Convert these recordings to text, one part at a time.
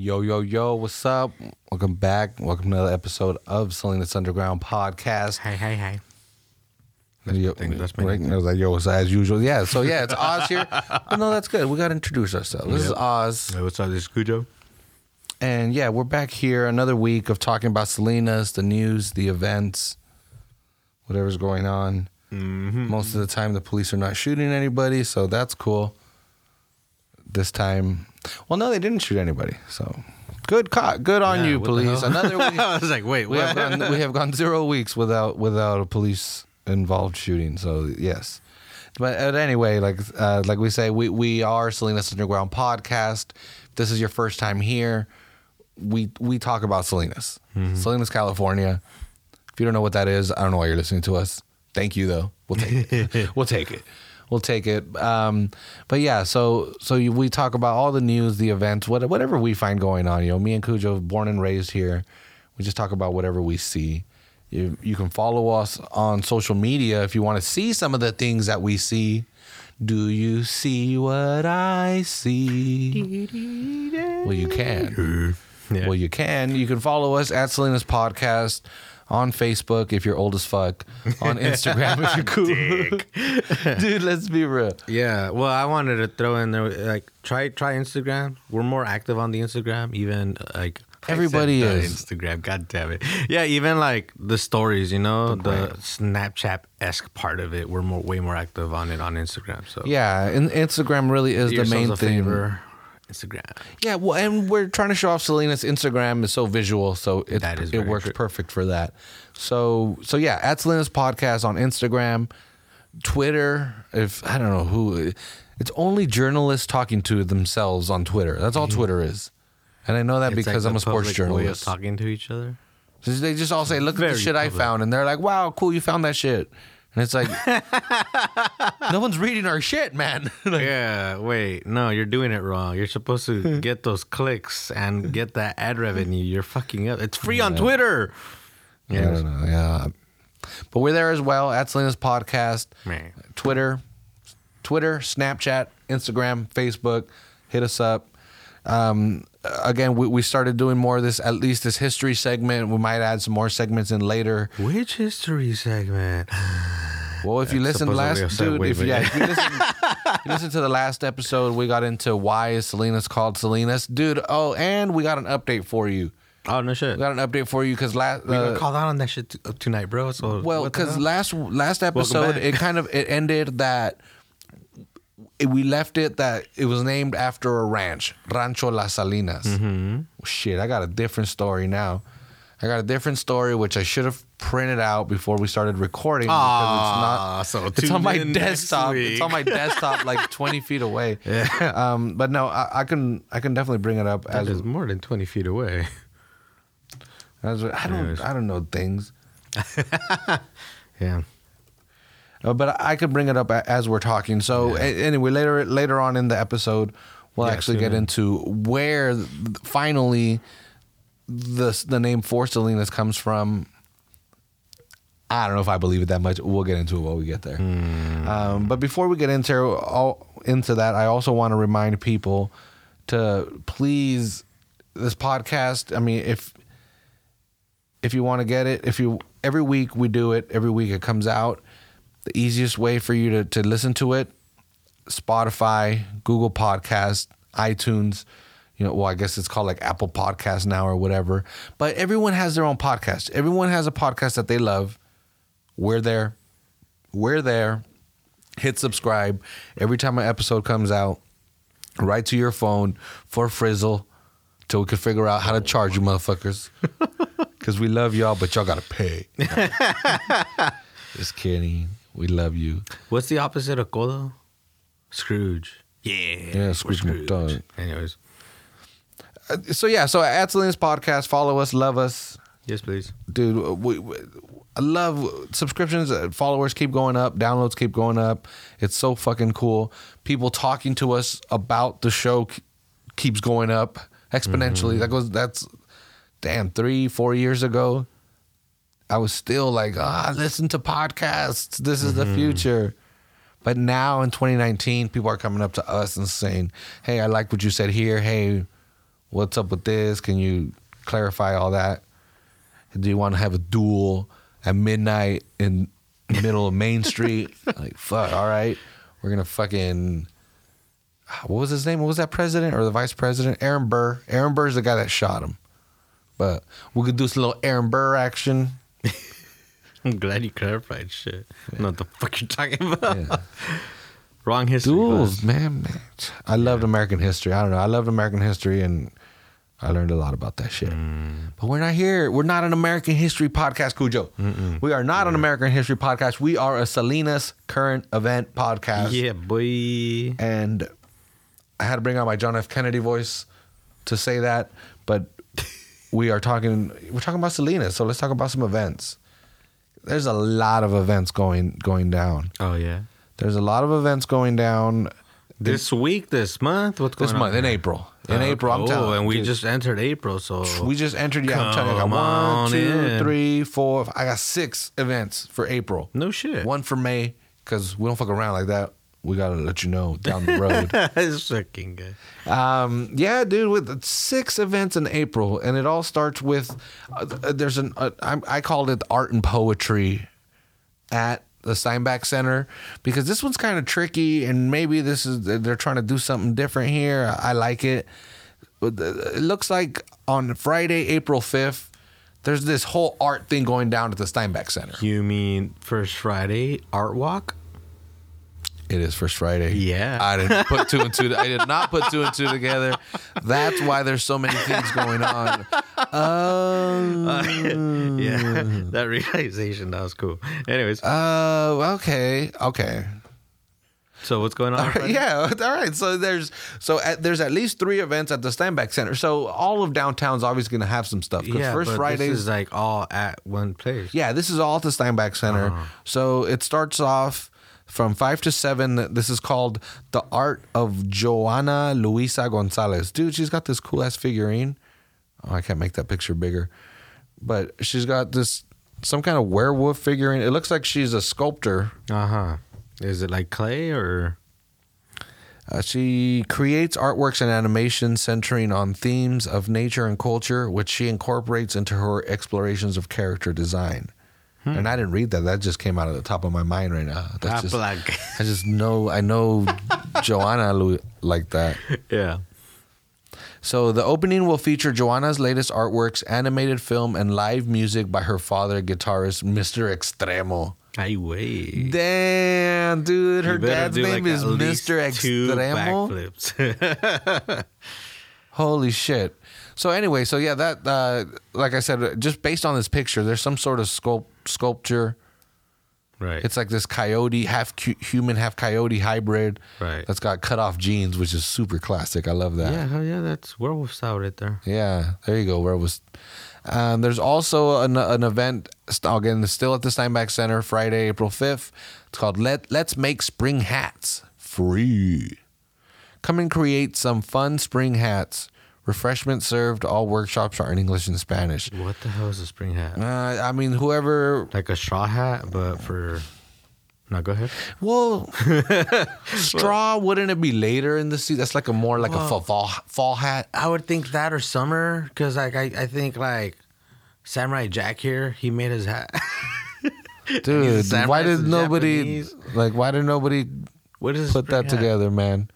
Yo, yo, yo, what's up? Welcome back. Welcome to another episode of Salinas Underground Podcast. Hey, hey, hey. Yo, thing, that's my right? I was like, yo, it's as usual. Yeah, so yeah, it's Oz here. but no, that's good. We got to introduce ourselves. This is Oz. Hey, what's up? This is Cujo. And yeah, we're back here another week of talking about Salinas, the news, the events, whatever's going on. Mm-hmm. Most of the time, the police are not shooting anybody, so that's cool. This time, well, no, they didn't shoot anybody, so good caught. Good on Yeah, you, what the police. hell? Another week. I was like, wait, we have gone we have gone zero weeks without without a police involved shooting. So yes, but uh, anyway, like uh, like we say, we we are Salinas Underground podcast. If this is your first time here, we we talk about Salinas, Salinas, California. If you don't know what that is, I don't know why you're listening to us. Thank you though. We'll take it. we'll take it. We'll take it. Um, but yeah, so so you, we talk about all the news, the events, what, whatever we find going on. You know, me and Cujo, born and raised here, we just talk about whatever we see. You you can follow us on social media if you want to see some of the things that we see. Do you see what I see? Well, you can. Yeah. Well, you can. You can follow us at Salinas Podcast on Facebook if you're old as fuck, on Instagram if you're cool. Dude, let's be real. yeah. Well, I wanted to throw in there, like, try try Instagram. We're more active on the Instagram, even like. Everybody is. Instagram. God damn it! Yeah, even like the stories, you know, the, brand. Snapchat esque part of it. We're more way more active on it on Instagram. So Yeah, and Instagram really is the main thing. favor. Instagram. Yeah, well, and we're trying to show off Salinas Instagram is so visual, so it That is it works true. perfect for that. So so yeah, at Salinas podcast on Instagram, Twitter. If I don't know who, it's only journalists talking to themselves on Twitter. That's all Twitter is, and I know that Mm-hmm. It's because like I'm a sports public journalist. talking to each other. They just all say, "Look at the Very shit I found," and they're like, "Wow, cool, you found that shit." And it's like, no one's reading our shit, man. Like, Yeah, wait, no, you're doing it wrong. You're supposed to get those clicks and get that ad revenue. You're fucking up. It's free on Twitter. Know. Yeah, but we're there as well at Salinas podcast. Man. Twitter, Twitter, Snapchat, Instagram, Facebook. Hit us up. Um, again, we, we started doing more of this, at least this history segment. We might add some more segments in later. Which history segment? Well, if you That's listened last, dude, if, yeah, yeah. if you listen, you listen to the last episode, we got into why is Salinas called Salinas, dude. Oh, and we got an update for you. Oh no shit. We got an update for you because last. We uh, got called out on that shit t- uh, tonight, bro. So Well, because last last episode it kind of it ended that we left it that it was named after a ranch, Rancho Las Salinas. Mm-hmm. Shit, I got a different story now. I got a different story which I should have printed out before we started recording Ah, so it's not. It's on my desktop. It's on my desktop, like twenty feet away. Yeah. Um, but no, I, I can I can definitely bring it up that as, is more than twenty feet away. as I don't Anyways. I don't know things. Yeah. Uh, but I could bring it up as we're talking. So a- anyway, later later on in the episode, we'll Yeah, actually get in. into where th- finally the the name for Salinas comes from. I don't know if I believe it that much. We'll get into it while we get there. Um, but before we get into all into that, I also want to remind people to please this podcast. I mean, if if you want to get it, if you every week we do it, every week it comes out. The easiest way for you to, to listen to it, Spotify, Google Podcast, iTunes, you know, well, I guess it's called like Apple Podcast now or whatever. But everyone has their own podcast. Everyone has a podcast that they love. We're there. We're there. Hit subscribe. Every time an episode comes out, right to your phone for Frizzle till we can figure out how to charge you motherfuckers. Because we love y'all, but y'all got to pay. Just kidding. We love you. What's the opposite of Codo? Scrooge. Yeah. Yeah, Scrooge McDuck. Anyways. Uh, So, yeah, so at Salinas podcast, follow us, love us. Yes, please. dude we, we, i love subscriptions uh, followers keep going up downloads keep going up it's so fucking cool people talking to us about the show keeps going up exponentially that goes that's damn three four years ago i was still like ah listen to podcasts this is the future but now in 2019 people are coming up to us and saying hey i like what you said here hey What's up with this? Can you clarify all that? Do you want to have a duel at midnight in the middle of Main Street? like, fuck, all right. We're going to fucking. What was his name? What was that president or the vice president? Aaron Burr. Aaron Burr's the guy that shot him. But we could do some little Aaron Burr action. I'm glad you clarified shit. Know what the fuck you're talking about. Yeah. Wrong history. Duels, man, man. I loved American history. I don't know. I loved American history and I learned a lot about that shit. Mm. But we're not here. We're not an American history podcast, Cujo. We are not an American history podcast. We are a Salinas current event podcast. Yeah, boy. And I had to bring out my John F. Kennedy voice to say that. But we are talking we're talking about Salinas, so let's talk about some events. There's a lot of events going going down. Oh yeah. There's a lot of events going down This week, this month, what's going this on? This month in April. In Uh, April, I'm oh, telling. and we dude, just entered April, so we just entered. Yeah, I'm telling you, I got one, on two, three, four. I got six events for April. no shit. One for May because we don't fuck around like that. We gotta let you know down the road. it's fucking good. um, yeah, dude, with six events in April, and it all starts with uh, there's an uh, I, I called it art and poetry at the Steinbeck Center because this one's kind of tricky, and maybe this is they're trying to do something different here. I like it. But It looks like on Friday, April fifth, there's this whole art thing going down at the Steinbeck Center. You mean First Friday Art Walk? It is First Friday. Yeah. I didn't put two and two. I did not put two and two together. That's why there's so many things going on. Oh. yeah, um, that realization that was cool. Anyways, Oh, okay, okay. so what's going on? on Friday? Yeah, all right. So there's so at, there's at least three events at the Steinbeck Center. So all of downtown's obviously going to have some stuff. Yeah. first but Fridays, this is like all at one place. yeah, this is all at the Steinbeck Center. Uh-huh. So it starts off from five to seven. This is called the Art of Joana Luisa Gonzalez. Dude, she's got this cool ass figurine. Oh, I can't make that picture bigger, but she's got this some kind of werewolf figurine. It looks like she's a sculptor. Uh huh. Is it like clay or? Uh, she creates artworks and animations centering on themes of nature and culture, which she incorporates into her explorations of character design. And I didn't read that; that just came out of the top of my mind right now. That's just, like, I just know I know Joanna like that. yeah. So the opening will feature Joanna's latest artworks, animated film, and live music by her father, guitarist Mr. Extremo. I wait. Damn, dude, her dad's name like, is Mr. Extremo. backflips. Holy shit. So anyway, so yeah, that uh, like I said, just based on this picture, there's some sort of sculpt sculpture. right. It's like this coyote, half cu- human, half coyote hybrid. Right. That's got cut off jeans, which is super classic. I love that. yeah, hell yeah, that's werewolf style right there. Yeah, there you go. Was. Um, there's also an, an event again, still at the Steinbeck Center, Friday, April 5th. It's called Let Let's Make Spring Hats Free. Come and create some fun spring hats. Refreshments served. All workshops are in English and Spanish. What the hell is a spring hat? Uh, I mean, whoever. Like a straw hat, but for. No, go ahead. Well, straw. Wouldn't it be later in the season? That's like a more like a fall, fall hat. I would think that or summer, because like I, I think like Samurai Jack here, he made his hat. Dude, why did nobody Japanese. like? Why did nobody what is put that together, man.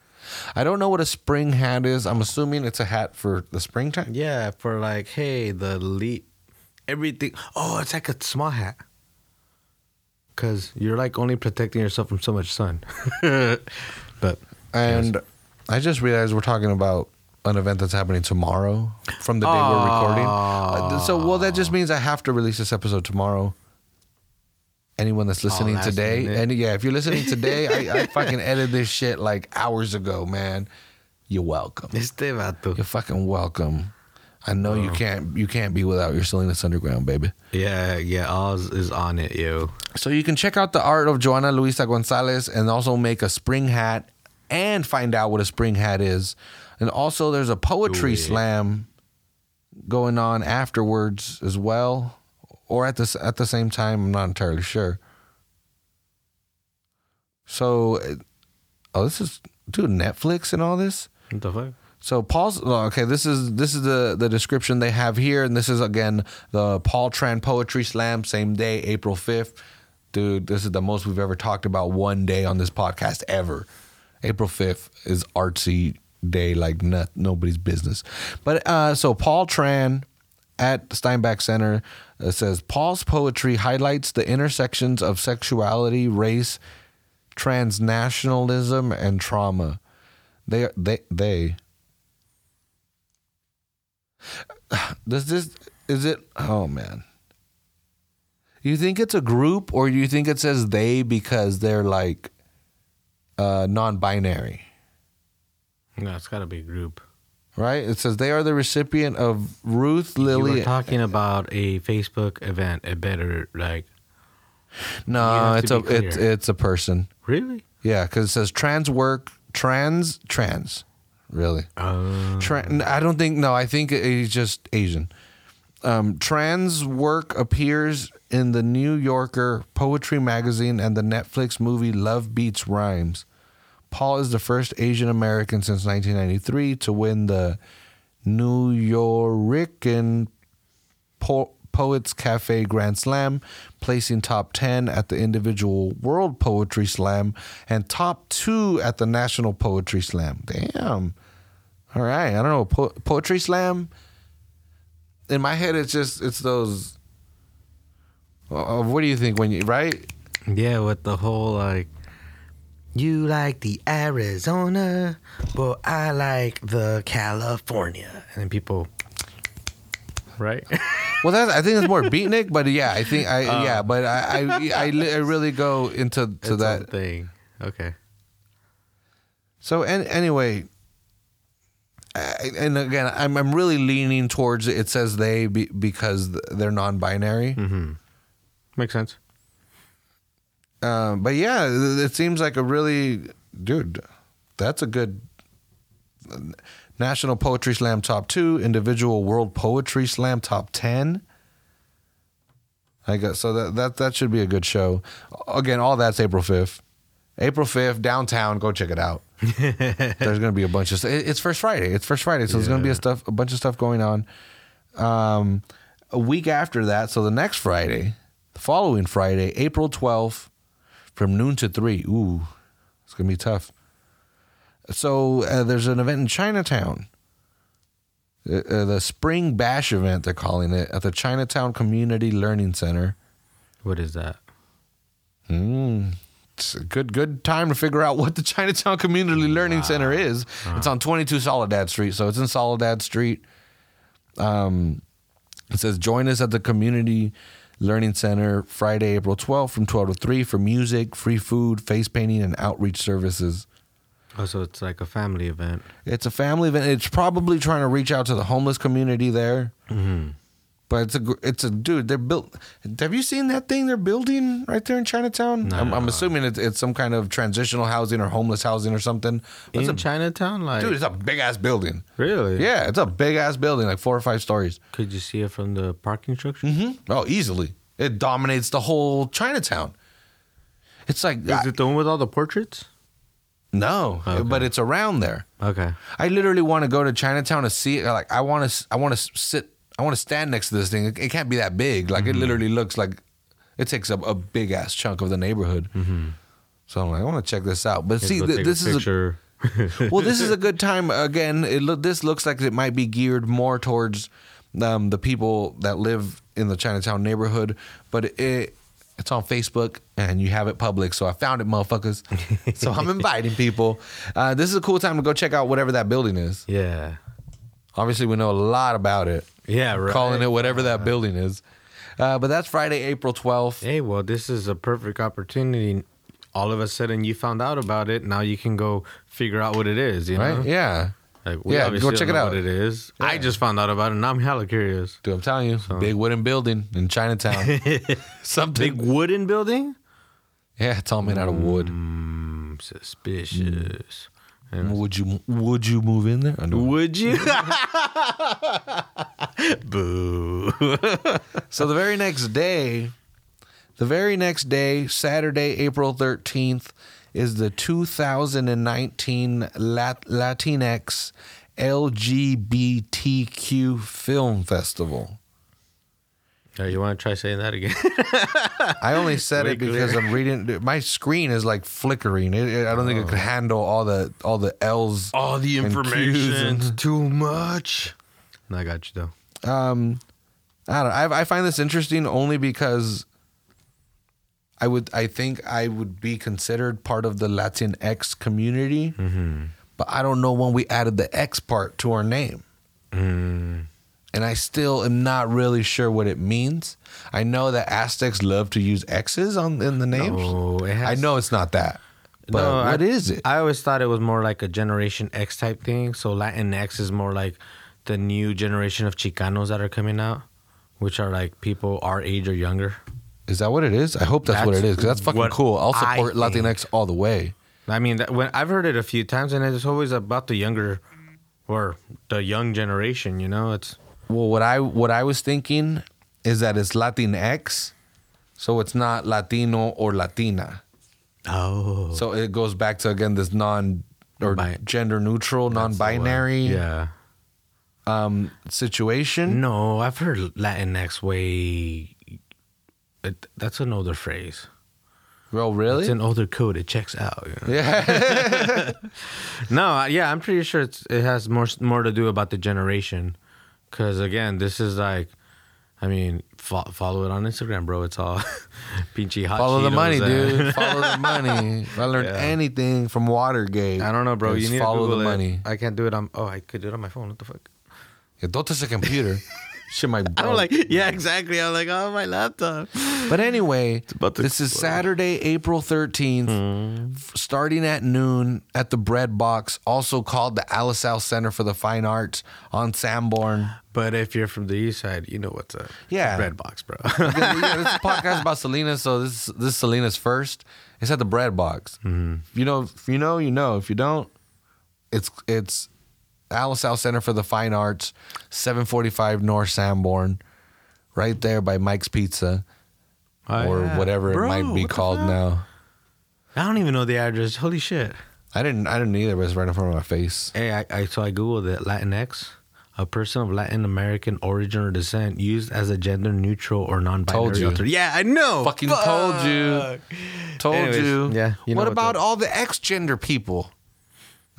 I don't know what a spring hat is. I'm assuming it's a hat for the springtime. Yeah, for like, hey, the lead, everything. Oh, it's like a small hat. Cause you're like only protecting yourself from so much sun. but And I just realized we're talking about an event that's happening tomorrow from the day we're recording. Uh, so, well, that just means I have to release this episode tomorrow. Anyone that's oh, listening last today, minute. and yeah, if you're listening today, I, I fucking edited this shit like hours ago, man. You're welcome. este vato. You're fucking welcome. I know you can't you can't be without your Salinas Underground, baby. Yeah, yeah, Oz is on it, yo. So you can check out the art of Joana Luisa Gonzalez and also make a spring hat and find out what a spring hat is. And also there's a poetry slam going on afterwards as well or at the at the same time, I'm not entirely sure. So oh this is dude Netflix and all this? What the fuck? So Paul's oh, okay. This is this is the the description they have here, and this is again the Paul Tran Poetry Slam, same day, April fifth. Dude, this is the most we've ever talked about one day on this podcast ever. April fifth is artsy day like not, nobody's business. But uh, so Paul Tran at the Steinbeck Center uh, says Paul's poetry highlights the intersections of sexuality, race, transnationalism, and trauma. They they they does this is it oh man. You think it's a group or you think it says they because they're like uh non-binary? No, it's got to be a group. Right? It says they are the recipient of Ruth You Lily. were talking about a Facebook event. a better like no, it's a it's it's a person. really. Yeah, because it says trans work, trans, trans. Really? Tran I don't think. No, I think he's just Asian. Um, trans work appears in the New Yorker Poetry Magazine and the Netflix movie Love Beats Rhymes. Paul is the first Asian American since 1993 to win the Nuyorican po- Poets Cafe Grand Slam, placing top 10 at the individual World Poetry Slam and top two at the National Poetry Slam. Damn. All right. I don't know. Po- poetry Slam. In my head, it's just, it's those. Uh, what do you think when you, right? yeah, with the whole like, you like the Arizona, but I like the California, and then people, right? Well, that's, I think it's more beatnik, but yeah, I think, I, uh, yeah, but I, I, I, I really go into to that. thing. Okay. So and anyway, I, and again, I'm I'm really leaning towards it says they be, because they're non-binary. Mm-hmm. Makes sense. Um, but yeah, it seems like a really dude. That's a good National Poetry Slam top two, individual World Poetry Slam top ten. I guess so. That that that should be a good show. Again, all that's April fifth. April fifth, downtown. Go check it out. There's gonna be a bunch of. st- It's first Friday. It's first Friday, so there's gonna be a stuff, a bunch of stuff going on. Um, a week after that, so the next Friday, the following Friday, April twelfth, from noon to three. Ooh, it's gonna be tough. So uh, there's an event in Chinatown. Uh, uh, the Spring Bash event, they're calling it, at the Chinatown Community Learning Center. What is that? Mm, it's a good good time to figure out what the Chinatown Community Learning Center is. It's on 22 Soledad Street, so it's in Soledad Street. Um, it says join us at the Community Learning Center Friday, April 12th from 12 to 3 for music, free food, face painting, and outreach services. Oh, so it's like a family event. It's a family event. It's probably trying to reach out to the homeless community there. Mm-hmm. But it's a it's a dude. They're built. Have you seen that thing they're building right there in Chinatown? I'm, I'm assuming it's, it's some kind of transitional housing or homeless housing or something. It's In a, Chinatown, like dude, it's a big ass building. really? Yeah, it's a big ass building, like four or five stories. Could you see it from the parking structure? hmm Oh, easily. It dominates the whole Chinatown. It's like Is it the one with all the portraits? no, Okay. but it's around there. Okay. I literally want to go to Chinatown to see it. Like I want to, I want to sit, I want to stand next to this thing. It, it can't be that big. Like Mm-hmm. it literally looks like it takes up a big ass chunk of the neighborhood. So I'm like, I want to check this out. But see, th- this a is a, well, this is a good time. Again, it look this looks like it might be geared more towards um, the people that live in the Chinatown neighborhood, but it. It's on Facebook and you have it public, so I found it, motherfuckers. so I'm inviting people. Uh, this is a cool time to go check out whatever that building is. yeah. Obviously, we know a lot about it. Yeah. Right. Calling it whatever that building is. Uh, but that's Friday, April 12th. Hey, well, this is a perfect opportunity. All of a sudden, you found out about it. Now you can go figure out what it is. You know, Right? Yeah. Like, Yeah, go check it out. What it is. I just found out about it, and I'm hella curious. Dude, I'm telling you, big wooden building in Chinatown. Something. Big wooden building. yeah, it's all made out of wood. Mm, suspicious. Would you Would you move in there? Would you? Boo. So the very next day, the very next day, Saturday, April 13th, is the 2019 Lat- Latinx LGBTQ Film Festival. Oh, you want to try saying that again? I only said Way it because clearer. I'm reading. My screen is like flickering. It, it- I don't think it could handle all the all the L's. All the and information. and- too much. No, I got you though. Um, I don't. I, I find this interesting only because I would. I think I would be considered part of the Latinx community, but I don't know when we added the X part to our name, and I still am not really sure what it means. I know that Aztecs love to use X's on in the names. Oh, no, has- I know it's not that, but No, what I- is it? I always thought it was more like a Generation X type thing. So Latin X is more like the new generation of Chicanos that are coming out, which are like people our age or younger. Is that what it is? I hope that's, what it is That's because that's fucking cool. I'll support. Latinx all the way. I mean, that, when I've heard it a few times, and it's always about the younger or the young generation. You know, it's Well, what I what I was thinking is that it's Latinx, so it's not Latino or Latina. oh, So it goes back to again this non or Bi- gender neutral, non-binary yeah. um, situation. No, I've heard Latinx way. It, that's an older phrase. Well, really? It's an older code. It checks out. you know? yeah. No, yeah, I'm pretty sure it's, it has more more to do about the generation. Because again, this is like, I mean, fo- follow it on Instagram, bro. It's all pinchy hot. Follow the money, and- dude. Follow the money. If I learned Yeah. anything from Watergate, I don't know, bro. it's You need follow to Google the it. money. I can't do it on. Oh, I could do it on my phone. What the fuck? Yeah, don't touch the computer. Shit, my. I'm like, yeah, exactly. I'm like, oh, my laptop. But anyway, this is. Saturday, April 13th, hmm. f- starting at noon at the Bread Box, also called the Alisal Center for the Fine Arts on Sanborn. But if you're from the east side, you know what's up. Yeah. Bread box, bro. yeah, this is a podcast about Salinas, so this this is Salinas first. It's at the Bread Box. If you know, if you know, you know. If you don't, it's it's Alisal Center for the Fine Arts, 745 North Sanborn, right there by Mike's Pizza Oh, or yeah. whatever Bro, it might be called now. I don't even know the address. Holy shit. I didn't. I didn't either. But it's right in front of my face. Hey, I, I so I googled it. Latinx, a person of Latin American origin or descent, used as a gender neutral or non-binary. Told you. Yeah, I know. Fucking told you. Told Anyways, you. yeah, you know what what about the- all the ex gender people?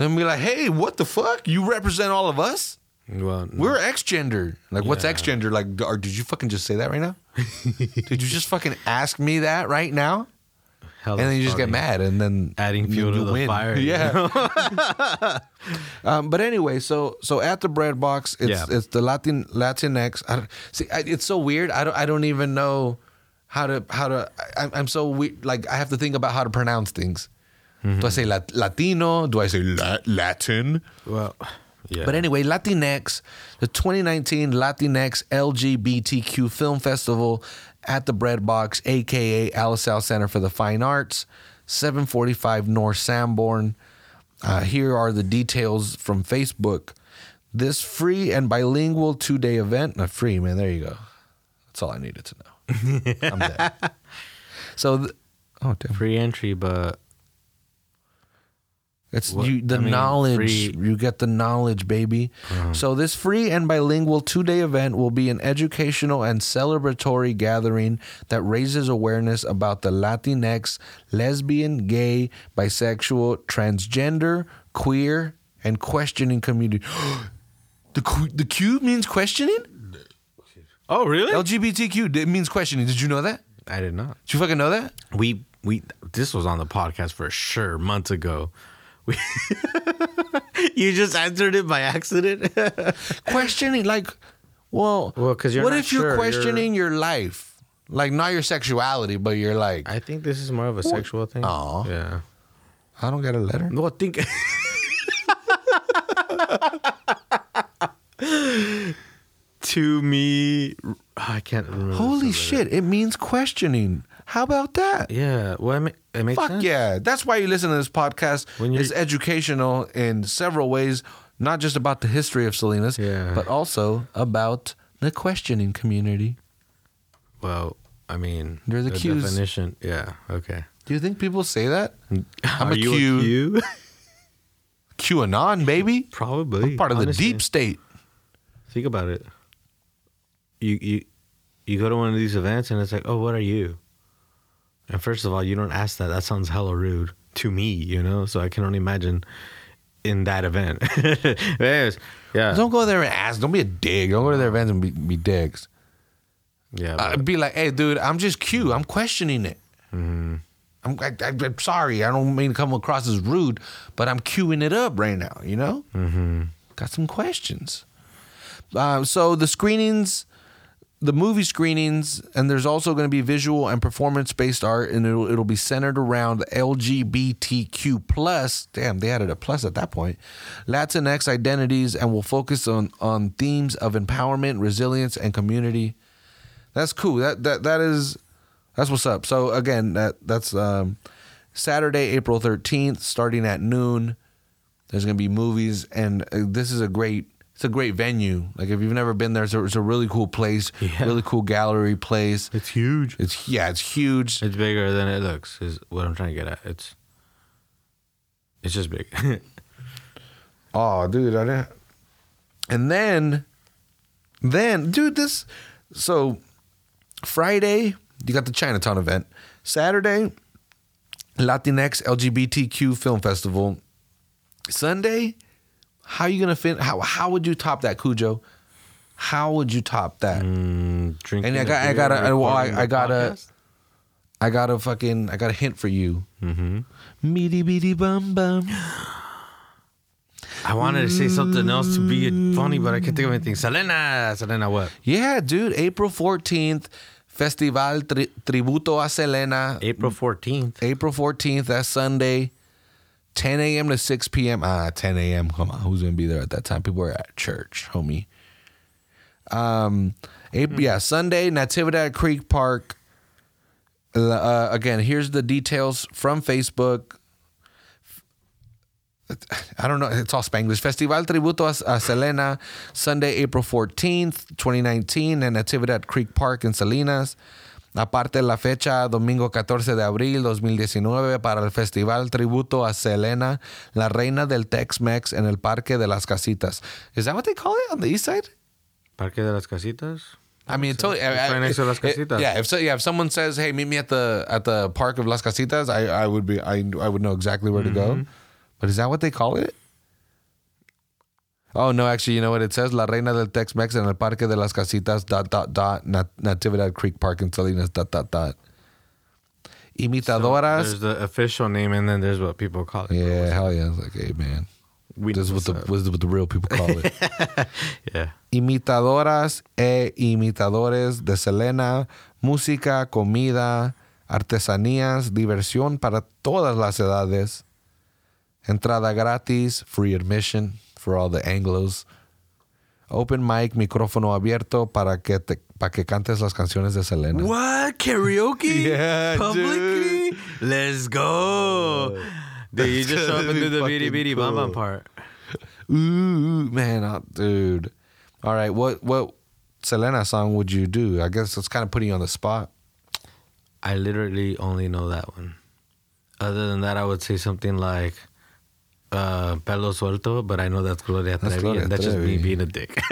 Then be like, hey, what the fuck? You represent all of us? Well, We're ex gender. Like, what's Yeah. ex gender? Like, or did you fucking just say that right now? did you just fucking ask me that right now? hell, And then you just get mad, and then Adding fuel to the win. fire, you Yeah. um, but anyway, so so at the bread box, it's Yeah. it's the Latin Latinx. I don't, see, I, it's so weird. I don't I don't even know how to how to. I, I'm so weird. Like I have to think about how to pronounce things. Do I say Lat- Latino? Do I say La- Latin? Well, yeah. But anyway, Latinx, the 2019 Latinx LGBTQ Film Festival at the Bread Box, aka Alisal Center for the Fine Arts, 745 North Sanborn. Uh, here are the details from Facebook. This free and bilingual two day event, not free, man. There you go. That's all I needed to know. I'm dead. So, th- oh damn. free entry, but It's What- you, the I mean, knowledge. free- Uh-huh. You get the knowledge, baby. So this free and bilingual two-day event will be an educational and celebratory gathering that raises awareness about the Latinx, lesbian, gay, bisexual, transgender, queer, and questioning community. the Q, the Q means questioning. oh really? LGBTQ it means questioning. Did you know that? I did not. Did you fucking know that? We we this was on the podcast for sure months ago. We you just answered it by accident. questioning like well Well, 'cause you're what if you're sure, questioning your life like not your sexuality but you're like I, think this is more of a sexual thing. Oh. yeah. I don't get a letter No, I think. to me, I can't remember. holy shit it means questioning how about that Yeah, well, it, ma- it makes fuck sense. yeah that's why you listen to this podcast When it's educational in several ways not just about the history of salinas Yeah. but also about the questioning community Well, I mean, They're the Qs. definition. Yeah. Okay. do you think people say that I'm a you Q. A Q? QAnon, baby. Probably Part of the deep state. Think about it. You you you go to one of these events and it's like, oh, what are you? And first of all, you don't ask that. That sounds hella rude to me, you know. So I can only imagine in that event. Anyways, yeah, Don't go there and ask. Don't be a dig. Don't go to their events and be, be digs. yeah. Uh, but- be like, hey, dude, I'm just Q. I'm questioning it. Mm-hmm. I'm, I, I'm sorry. I don't mean to come across as rude, but I'm queuing it up right now. You know, mm-hmm. got some questions. Uh, so the screenings, the movie screenings, and there's also going to be visual and performance based art, and it'll it'll be centered around LGBTQ plus. Damn, they added a plus at that point. Latinx identities, and will focus on on themes of empowerment, resilience, and community. That's cool. That that that is that's what's up. So again, that that's um, Saturday, April thirteenth, starting at noon. There's gonna be movies, and uh, this is a great. It's a great venue. Like if you've never been there, it's a, it's a really cool place. Yeah. Really cool gallery place. it's huge. It's yeah, it's huge. It's bigger than it looks. Is what I'm trying to get at. It's it's just big. Oh, dude, I didn't. And then, then, dude, this. So, Friday, you got the Chinatown event. Saturday, Latinx LGBTQ Film Festival. Sunday, how are you gonna fin? How how would you top that, Cujo? How would you top that? mm, drinking And I a got- I gotta- I- well, I- I got a I got a fucking. I got a hint for you. Mm-hmm. Meaty beady bum bum. I wanted to say something else to be funny, but I can't think of anything. Selena, Selena, what? Yeah, dude. April fourteenth, Festival Tri- Tributo a Selena. April 14th. April 14th, that's Sunday, 10 a.m. to 6 p.m. Ah, 10 a.m. Come on, who's gonna be there at that time? People are at church, homie. Um, April, yeah, Sunday, Natividad Creek Park. Uh, again, here's the details from Facebook. I don't know. It's all Spanglish. Festival Tributo a, Selena, Sunday, April 14th, 2019, en Natividad Creek Park in Salinas. Aparte la fecha, domingo 14 de abril 2019, para el Festival Tributo a Selena, la reina del Tex-Mex en el Parque de las Casitas. Is that what they call it on the east side? Parque de las Casitas. I mean, totally. It's right next to Las Casitas. yeah, if so, yeah, if someone says, "Hey, meet me at the at the park of Las Casitas," I, I would be I I would know exactly where to Mm-hmm. go. But is that what they call it? Oh no, actually, you know what it says? La Reina del Tex-Mex en el Parque de las Casitas dot dot dot Nat- Natividad Creek Park in Salinas dot dot dot. Imitadoras. There's the official name, and then there's what people call it. yeah, hell yeah! It's like, hey man, We this is what the this is what the real people call it. Yeah. imitadoras e imitadores de Selena, música, comida, artesanías, diversión para todas las edades. Entrada gratis, free admission for all the Anglos. Open mic, micrófono abierto para que te, para que cantes las canciones de Selena. What karaoke? Yeah, publicly. dude. Let's go. Dude, you just show up and do the bitty bitty bum bum part. Ooh, man, uh, dude. All right, what what Selena song would you do? I guess it's kind of putting you on the spot. I literally only know that one. Other than that, I would say something like uh, Pelo Suelto, but I know that's Gloria That's Trevi, Gloria and that's just me being a dick.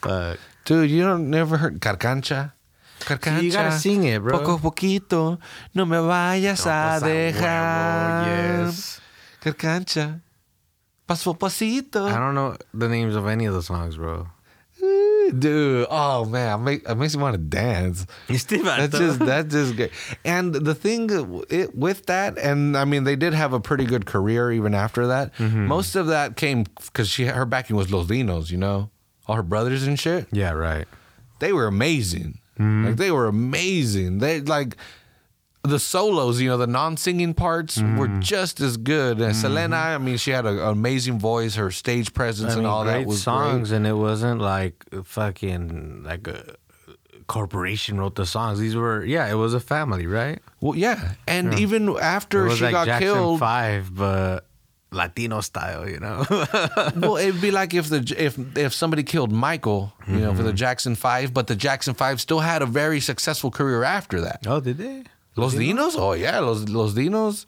Fuck. Dude, you don't never heard Carcancha? Carcancha. You gotta sing it, bro. Poco a poquito, no me vayas a dejar. Yes. Carcancha. Paso pasito. I don't know the names of any of the songs, bro. Dude, oh man, it, make, it makes me want to dance. That's just that's just great. And the thing it, with that, and I mean, they did have a pretty good career even after that. Mm-hmm. Most of that came because she her backing was Los Dinos, you know, all her brothers and shit. yeah, right. they were amazing. Mm-hmm. Like they were amazing. They like the solos, you know, the non-singing parts were Mm-hmm. just as good. And Selena, I mean, she had a- an amazing voice. Her stage presence I and mean, all that was songs, great. and it wasn't like fucking like a corporation wrote the songs. These were yeah, it was a family, right? Well, yeah, and even It after she like got Jackson killed, Five, but Latino style, you know. well, it'd be like if the if if somebody killed Michael, you know, Mm-hmm. for the Jackson Five, but the Jackson Five still had a very successful career after that. oh, did they? Los Dinos? Oh yeah, Los Los Dinos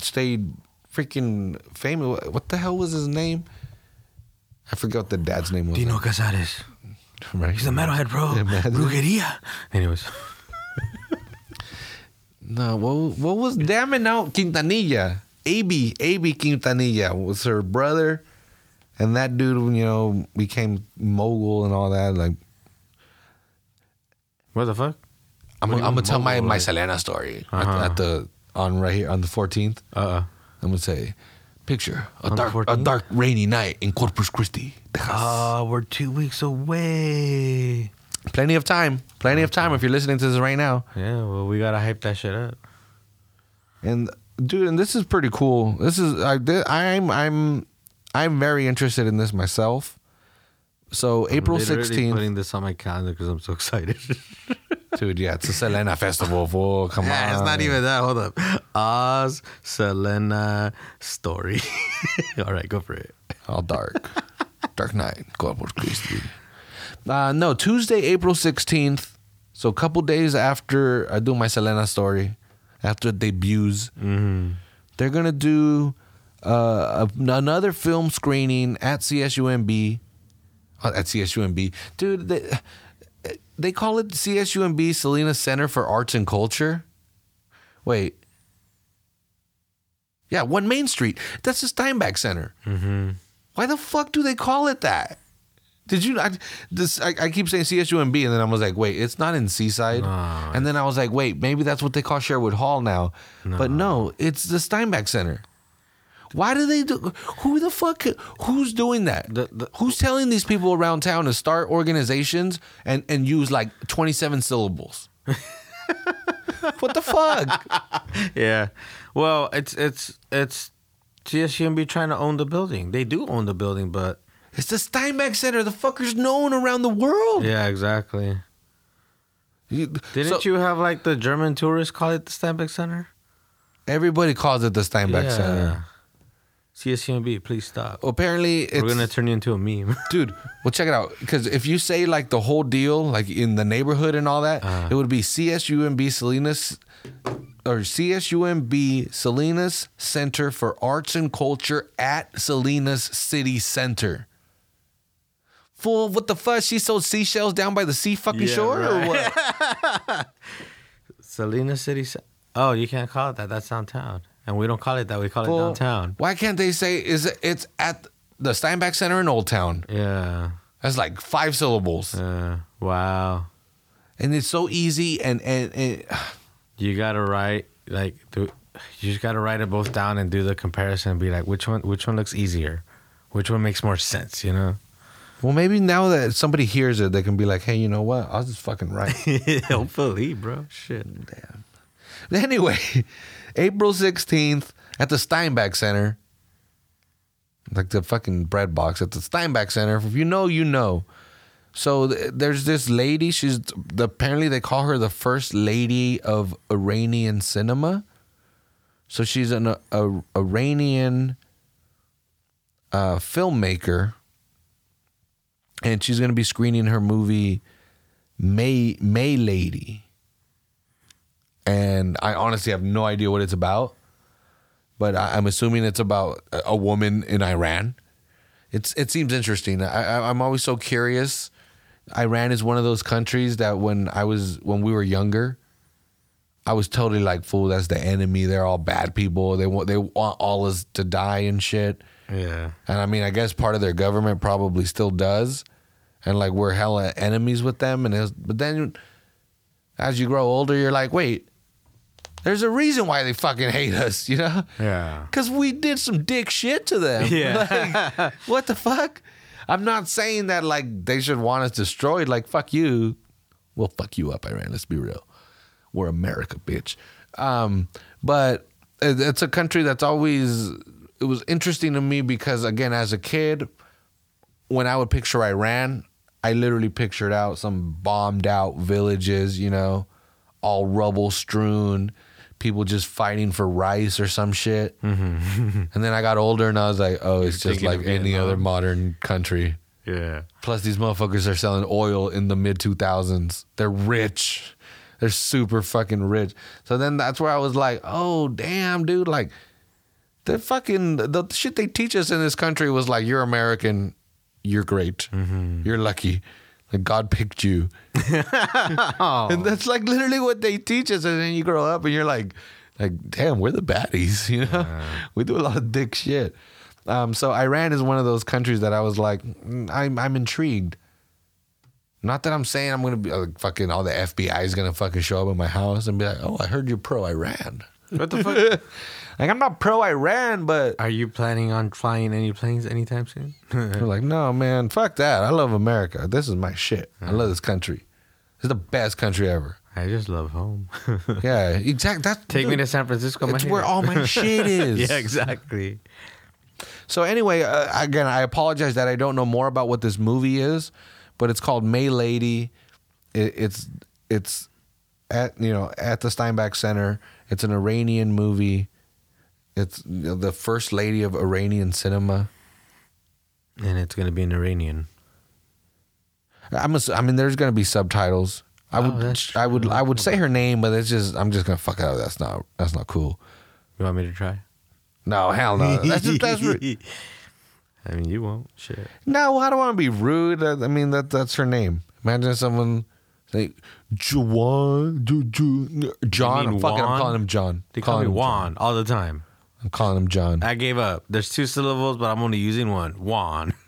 stayed freaking famous. What the hell was his name? I forgot what the dad's name was. Dino Cazares. Right? He's a metalhead, bro. Yeah. Brujeria. Anyways. No, what, what was damn it now? Quintanilla. AB, AB Quintanilla was her brother. And that dude, you know, became mogul and all that. Like, What the fuck? I'm, What I'm gonna tell my, my? Selena story at, Uh-huh. at the on right here on the 14th. Uh-uh. I'm gonna say, picture a On the dark a 14th? dark rainy night in Corpus Christi, Texas. Oh, we're two weeks away. Plenty of time. Plenty of time if you're listening to this right now. Yeah, well, we gotta hype that shit up. And dude, and this is pretty cool. This is I thi- I'm I'm I'm very interested in this myself. So April sixteenth, Putting this on my calendar because I'm so excited. dude. Yeah, it's a Selena festival. Fool, come on. yeah, on. it's not even that. Hold up. Oz Selena story. All right, go for it. all dark, dark night. Corpus Christi. Uh, no, Tuesday, April sixteenth. So a couple days after I do my Selena story, after it debuts, Mm-hmm. they're gonna do uh, a, another film screening at CSUMB. Uh, At CSUMB, dude, they, they call it CSUMB Selena Center for Arts and Culture. Wait, yeah, one Main Street. That's the Steinbeck Center. Mm-hmm. Why the fuck do they call it that? Did you? I, this I, I keep saying CSUMB, and then I was like, wait, it's not in Seaside. No, and then I was like, wait, maybe that's what they call Sherwood Hall now. But no, it's the Steinbeck Center. Why do they do? Who the fuck? Who's doing that? The- the- who's telling these people around town to start organizations and and use like twenty seven syllables? what the fuck? Yeah. Well, it's it's it's CSUMB trying to own the building. They do own the building, but It's the Steinbeck Center. The fucker's known around the world. yeah, exactly. You- Didn't so- you have like the German tourists call it the Steinbeck Center? Everybody calls it the Steinbeck Center. CSUMB, please stop. Well, apparently, it's We're gonna turn you into a meme. dude. Well, check it out. Because if you say like the whole deal, like in the neighborhood and all that, Uh-huh. it would be CSUMB Salinas or CSUMB Salinas Center for Arts and Culture at Salinas City Center. Fool, what the fuck? She sold seashells down by the sea fucking Yeah, shore or what? Salinas City. Oh, you can't call it that. That's downtown, and we don't call it that. We call it downtown. Why can't they say is it, it's at the Steinbeck Center in Old Town? Yeah. That's like five syllables. Uh, wow. and it's so easy and and, and You gotta write like do, you just gotta write it both down and do the comparison. And be like, which one? Which one looks easier? Which one makes more sense? You know. well maybe now that somebody hears it they can be like hey you know what i was just fucking right Hopefully, bro. Shit. damn anyway april 16th at the steinbeck center. Like the fucking bread box at the steinbeck center. If you know you know. So th- there's this lady. She's apparently they call her the first lady of iranian cinema. So she's an a, a iranian uh, filmmaker. And she's going to be screening her movie May May Lady. And I honestly have no idea what it's about, but I, I'm assuming it's about a- woman in Iran. It's it seems interesting. I, I'm always so curious. Iran is one of those countries that when I was when we were younger, I was totally like, "Fool, that's the enemy. They're all bad people. They want they want all us to die and shit." Yeah. And I mean, I guess part of their government probably still does. And like we're hella enemies with them. And it's, but then as you grow older, you're like, wait, there's a reason why they fucking hate us, you know? Yeah. Because we did some dick shit to them. Yeah. Like, what the fuck? I'm not saying that like they should want us destroyed. Like, fuck you. We'll fuck you up, Iran. Let's be real. We're America, bitch. Um, but it's a country that's always it was interesting to me because again, as a kid, when I would picture Iran, I literally pictured out some bombed out villages, you know, all rubble strewn, people just fighting for rice or some shit. and then I got older and I was like, oh, it's just like any other modern country. Yeah. Plus, these motherfuckers are selling oil in the mid 2000s. They're rich. They're super fucking rich. So then that's where I was like, oh, damn, dude. Like, They're fucking the shit they teach us in this country was like you're American, you're great, you're lucky, like God picked you, and that's like literally what they teach us. And then you grow up and you're like, like damn, we're the baddies, you know? we do a lot of dick shit. Um, so Iran is one of those countries that I was like, mm, I'm I'm intrigued. Not that I'm saying I'm gonna be like fucking all the FBI is gonna fucking show up at my house and be like, oh, I heard you're pro Iran. What the fuck? Like I'm not pro Iran, but Are you planning on flying any planes anytime soon? We're like, no, man, fuck that. I love America. This is my shit. I love this country. It's the best country ever. I just love home. Yeah, exactly. That's Take me to San Francisco. It's my where all my shit is. yeah, exactly. So anyway, uh, again, I apologize that I don't know more about what this movie is, but it's called May Lady. It, it's it's at you know at the Steinbeck Center. It's an Iranian movie. It's you know, the first lady of Iranian cinema. And it's gonna be an Iranian. I'm ass- I mean, there's gonna be subtitles. I Oh, would, that's I would. I would say her name, but it's just, I'm just gonna fuck it up. That's not, that's not cool. You want me to try? No, hell no. That's just, that's rude. I mean, you won't. Shit. No, I don't want to be rude. I I mean, that that's her name. Imagine someone say Juan, Ju, Ju, John. I'm fucking, I'm calling him John. They call Calling me him Juan all the time. I'm calling him John. I gave up. There's two syllables, but I'm only using one. Juan.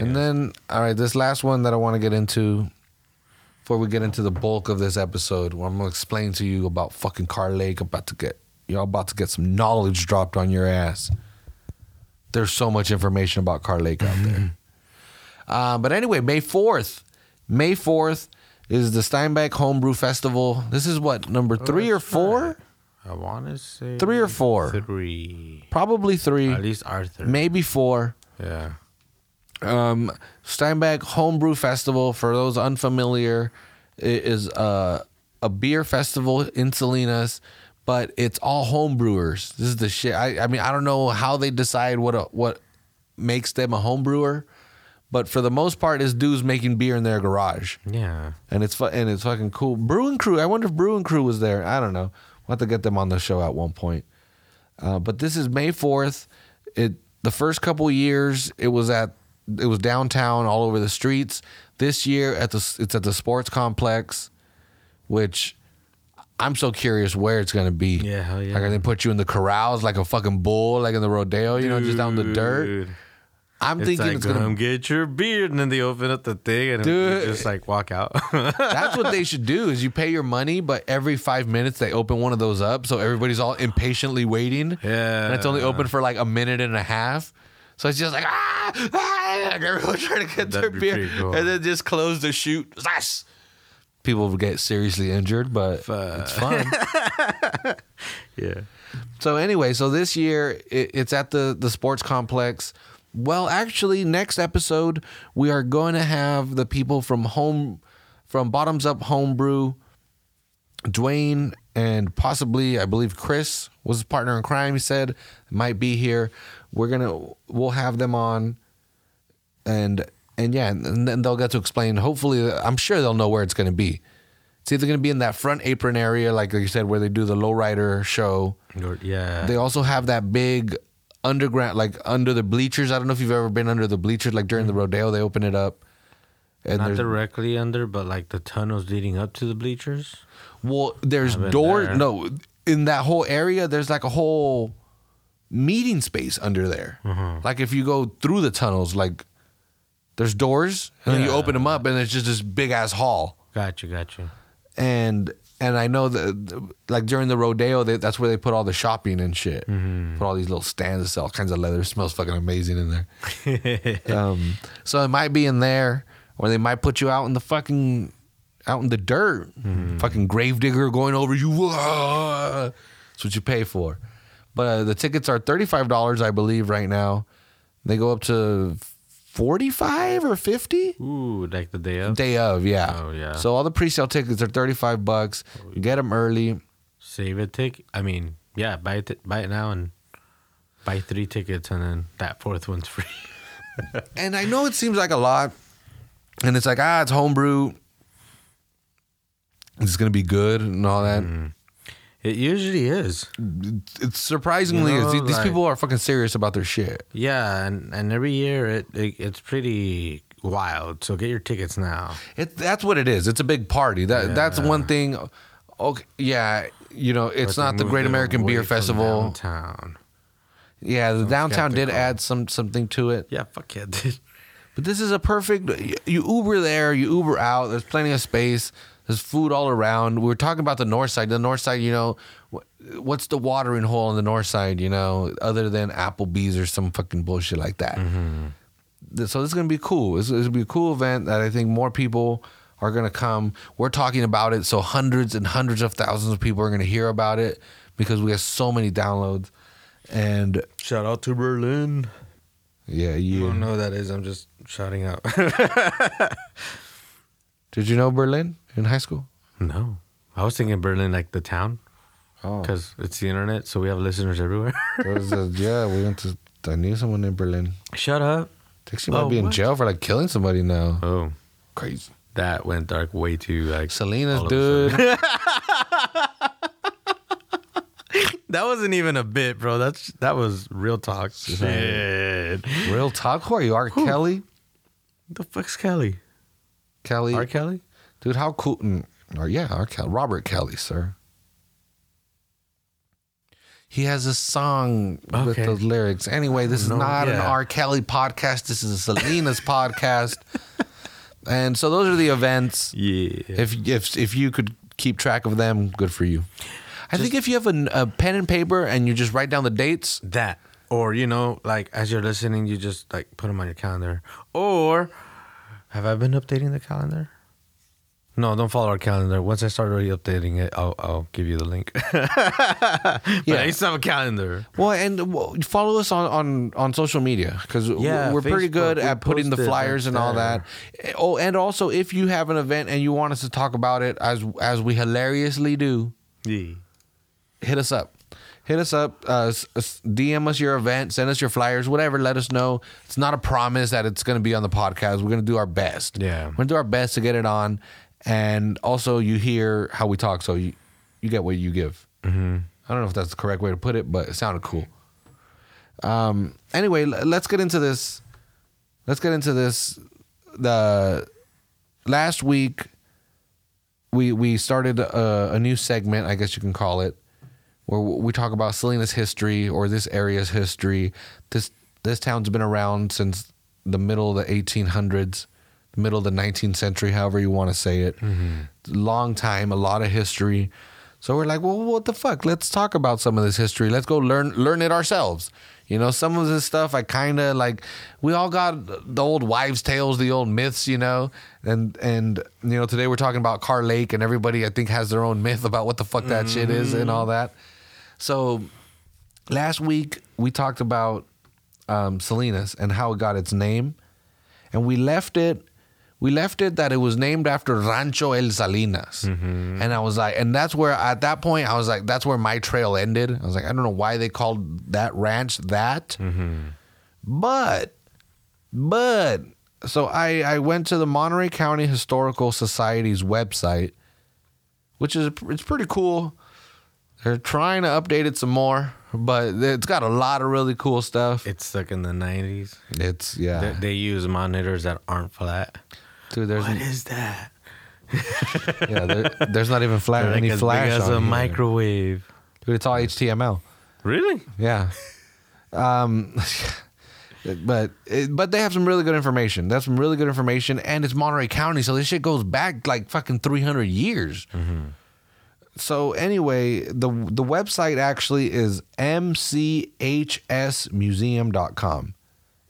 And then, all right, this last one that I want to get into before we get into the bulk of this episode, where I'm gonna explain to you about fucking Carr Lake. About to get you're about to get some knowledge dropped on your ass. There's so much information about Carr Lake out there. Uh, but anyway, May 4th, May 4th is the Steinbeck Homebrew Festival. This is what number three or that's four? I want to say Three or four? Three. Probably three, At least Arthur. maybe four. Yeah. um, Steinbeck Homebrew Festival, for those unfamiliar, is a, a beer festival in Salinas, but it's all homebrewers. This is the shit. I, I mean, I don't know how they decide what a, what makes them a homebrewer, but for the most part, it's dudes making beer in their garage, Yeah. and it's fu- and it's fucking cool. Brewing Crew. I wonder if Brewing Crew was there. I don't know. We'll have to get them on the show at one point. Uh, but this is May fourth. It the first couple years it was at it was downtown all over the streets. This year at the it's at the sports complex, which I'm so curious where it's gonna be. Yeah, hell yeah. Like they put you in the corrals like a fucking bull, like in the rodeo, you know, just down the dirt. I'm It's thinking like, it's gonna come get your beer, and then they open up the thing, and Dude. you just like walk out. That's what they should do. Is you pay your money, but every five minutes they open one of those up, so everybody's all impatiently waiting. Yeah. and it's only open for like a minute and a half. So it's just like ah, ah like everyone trying to get their That'd be beer, cool. and then just close the chute. Zass! People would get seriously injured, but it's fun. yeah. So anyway, so this year it, it's at the the sports complex. Well, actually, next episode we are going to have the people from home, from Bottoms Up Homebrew, Dwayne and possibly I believe Chris was his partner in crime. He said might be here. We're gonna we'll have them on, and and yeah, and then they'll get to explain. Hopefully, I'm sure they'll know where it's gonna be. It's either gonna be in that front apron area, like you said, where they do the lowrider show. Yeah. They also have that big underground, like under the bleachers. I don't know if you've ever been under the bleachers, like during the rodeo, they open it up. And Not there's directly under, but like the tunnels leading up to the bleachers. well, there's I've been doors. there. No, in that whole area, there's like a whole meeting space under there. Mm-hmm. Like if you go through the tunnels, like there's doors, and then you Yeah. open them up, and it's just this big ass hall. Gotcha, gotcha. and and I know that like during the rodeo, they, that's where they put all the shopping and shit. Mm-hmm. Put all these little stands that sell all kinds of leather. It smells fucking amazing in there. um, so it might be in there, or they might put you out in the fucking out in the dirt, Mm-hmm. fucking gravedigger going over you. That's what you pay for. But uh, the tickets are thirty five dollars, I believe, right now. They go up to forty five or fifty. Ooh, like the day of. Day of, yeah. Oh, yeah. So all the pre-sale tickets are thirty-five bucks. You get them early. Save a ticket. I mean, yeah, buy it, buy it now and buy three tickets, and then that fourth one's free. And I know it seems like a lot, and it's like ah, it's homebrew. It's gonna be good and all that. It usually is. It's surprisingly You know, is. These- like- people are fucking serious about their shit. Yeah, and, and every year it, it it's pretty wild. So get your tickets now. It that's what it is. It's a big party. That that's one thing. Okay, yeah, you know, it's But not the Great American Beer Festival. downtown. Yeah, the downtown did add some something to it. Yeah, fuck yeah, dude. But this is a perfect. You Uber there, you Uber out. There's plenty of space. There's food all around. We were talking about the north side. The north side, you know, what's the watering hole on the north side? You know, other than Applebee's or some fucking bullshit like that. Mm-hmm. Th- So this is gonna be cool. This is gonna be a cool event that I think more people are gonna come. We're talking about it, so hundreds and hundreds of thousands of people are gonna hear about it because we have so many downloads. And Shout out to Berlin. yeah, You you don't know who that is. I'm just shouting out. did you know Berlin in high school? no, I was thinking Berlin like the town Oh, because it's the internet, so we have listeners everywhere. There was a, yeah, we went to. I knew someone in Berlin. Shut up. Think she might Oh, be in what? jail for like killing somebody now. Oh, Crazy. that went dark way too like Salinas all of a dude. That wasn't even a bit, bro. That's that was real talk. Shit. Real talk. Who are you, R. Kelly? The fuck's Kelly? Kelly, R. Kelly? dude. How cool? mm, Or yeah, R. Kelly, Robert Kelly, sir. He has a song with Okay. those lyrics. Anyway, this is No, not an. R. Kelly podcast. This is a Salinas podcast. And so those are the events. Yeah. If if if you could keep track of them, good for you. I think if you have a, a pen and paper and you just write down the dates, that or you know like as you're listening you just like put them on your calendar or have i been updating the calendar no don't follow our calendar once i start already updating it i'll, I'll give you the link but Yeah. i used to have a calendar well, and well, follow us on on on social media because Yeah, we're pretty Facebook, good at putting the flyers and all that. Oh, and also if you have an event and you want us to talk about it as as we hilariously do, yeah hit us up. Hit us up, uh, s- DM us your event, send us your flyers, whatever. Let us know. It's not a promise that it's going to be on the podcast. We're going to do our best. Yeah. we're going to do our best to get it on. And also, you hear how we talk, so you you get what you give. Mm-hmm. I don't know if that's the correct way to put it, but it sounded cool. Um. Anyway, let's get into this. Let's get into this. The last week, we we started a, a new segment, I guess you can call it, where we talk about Salinas history or this area's history. This this town's been around since the middle of the 1800s, the middle of the 19th century, however you want to say it. Mm-hmm. Long time, a lot of history. So we're like, well, what the fuck? Let's talk about some of this history. Let's go learn learn it ourselves. You know, some of this stuff I kind of like. We all got the old wives' tales, the old myths, you know, and and you know today we're talking about Carr Lake, and everybody I think has their own myth about what the fuck that shit is and mm-hmm. all that. So last week we talked about um, Salinas and how it got its name, and we left it. We left it that it was named after Rancho El Salinas, and I was like, and that's where at that point I was like, that's where my trail ended. I was like, I don't know why they called that ranch that, but, but, so I I went to the Monterey County Historical Society's website, which is it's pretty cool. They're trying to update it some more, but it's got a lot of really cool stuff. it's stuck in the 90s It's yeah, they use monitors that aren't flat dude. There's what is that yeah, there, there's not even flat They're like any as flash big as a microwave Dude, it's all HTML. really Yeah. Um, but it, but they have some really good information. That's some really good information, and it's Monterey County, so this shit goes back like fucking three hundred years. So anyway, the the website actually is mchsmuseum.com.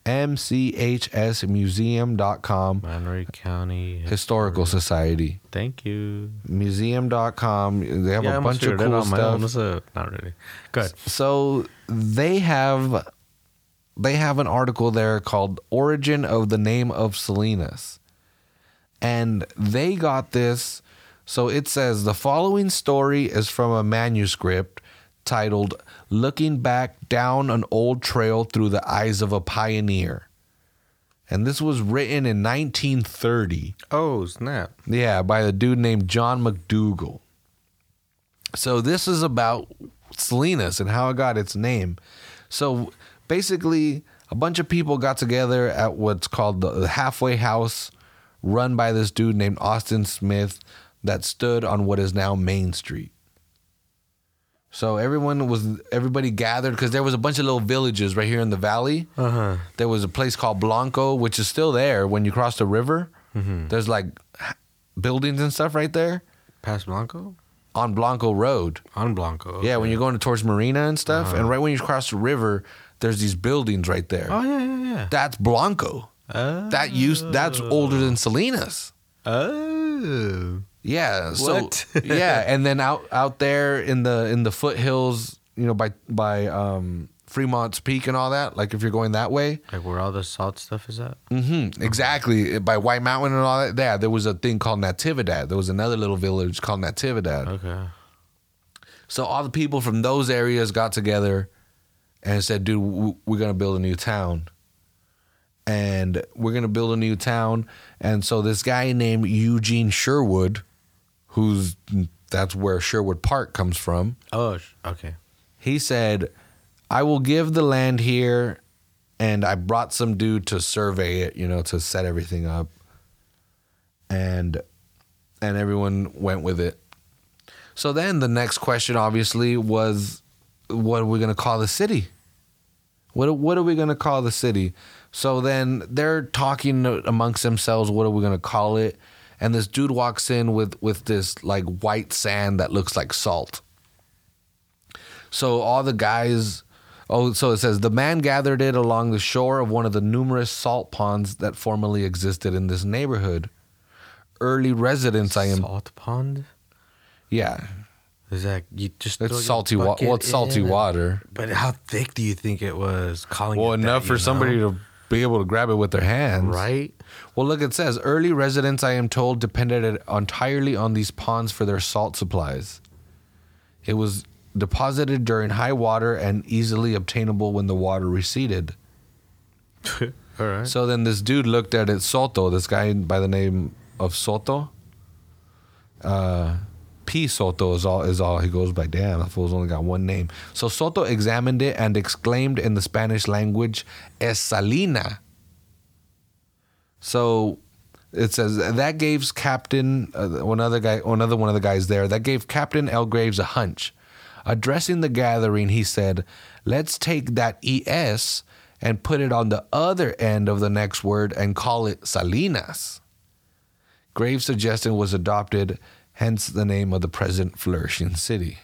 mchsmuseum.com monterey county Historical Society. thank you Museum.com. They have yeah, a bunch of cool out on my own. stuff. What's? Not really. Good. So they have they have an article there called Origin of the Name of Salinas. And they got this so it says the following story is from a manuscript titled Looking Back Down an Old Trail Through the Eyes of a Pioneer. And this was written in 1930. Oh snap! Yeah, by a dude named John McDougall. So this is about Salinas and how it got its name. So basically, a bunch of people got together at what's called the the halfway house, run by this dude named Austin Smith, that stood on what is now Main Street. So everyone was everybody gathered because there was a bunch of little villages right here in the valley. Uh huh. There was a place called Blanco, which is still there when you cross the river. There's like buildings and stuff right there Past Blanco? on Blanco Road. On Blanco. Yeah, when you're going towards Marina and stuff, and right when you cross the river, there's these buildings right there. Oh, yeah, yeah, yeah. That's Blanco. Oh. That used that's older than Salinas. Oh. Yeah. So yeah, and then out out there in the in the foothills, you know, by by um, Fremont's Peak and all that. Like if you're going that way, Like where all the salt stuff is at? Mm-hmm. exactly by White Mountain and all that. Yeah, there was a thing called Natividad. There was another little village called Natividad. Okay. So all the people from those areas got together and said, "Dude, w- we're gonna build a new town." And we're gonna build a new town. And so this guy named Eugene Sherwood, who's that's where Sherwood Park comes from, Oh, okay. he said, "I will give the land here." And I brought some dude to survey it, you know, to set everything up. And and everyone went with it. So then the next question obviously was what are we going to call the city? What what are we going to call the city? So then they're talking amongst themselves what are we going to call it? And this dude walks in with with this like white sand that looks like salt. So all the guys Oh, so it says the man gathered it along the shore of one of the numerous salt ponds that formerly existed in this neighborhood. Early residents, I am. Salt pond? Yeah, Is that you just it's salty water. Well, it's salty and- water. But how thick do you think it was? Calling Well, it that, enough for you somebody know? to be able to grab it with their hands. right? Well, look, it says early residents, I am told, depended entirely on these ponds for their salt supplies. It was deposited during high water and easily obtainable when the water receded. All right. So then this dude looked at it, Soto, this guy by the name of Soto. Uh, P. Soto is all is all he goes by. Damn, that fool's only got one name. So Soto examined it and exclaimed in the Spanish language, "Es salina." So it says that gave Captain uh, one other guy, another one of the guys there. That gave Captain L. Graves a hunch. Addressing the gathering, he said, "Let's take that es and put it on the other end of the next word and call it Salinas." Graves' suggestion was adopted, hence the name of the present flourishing city.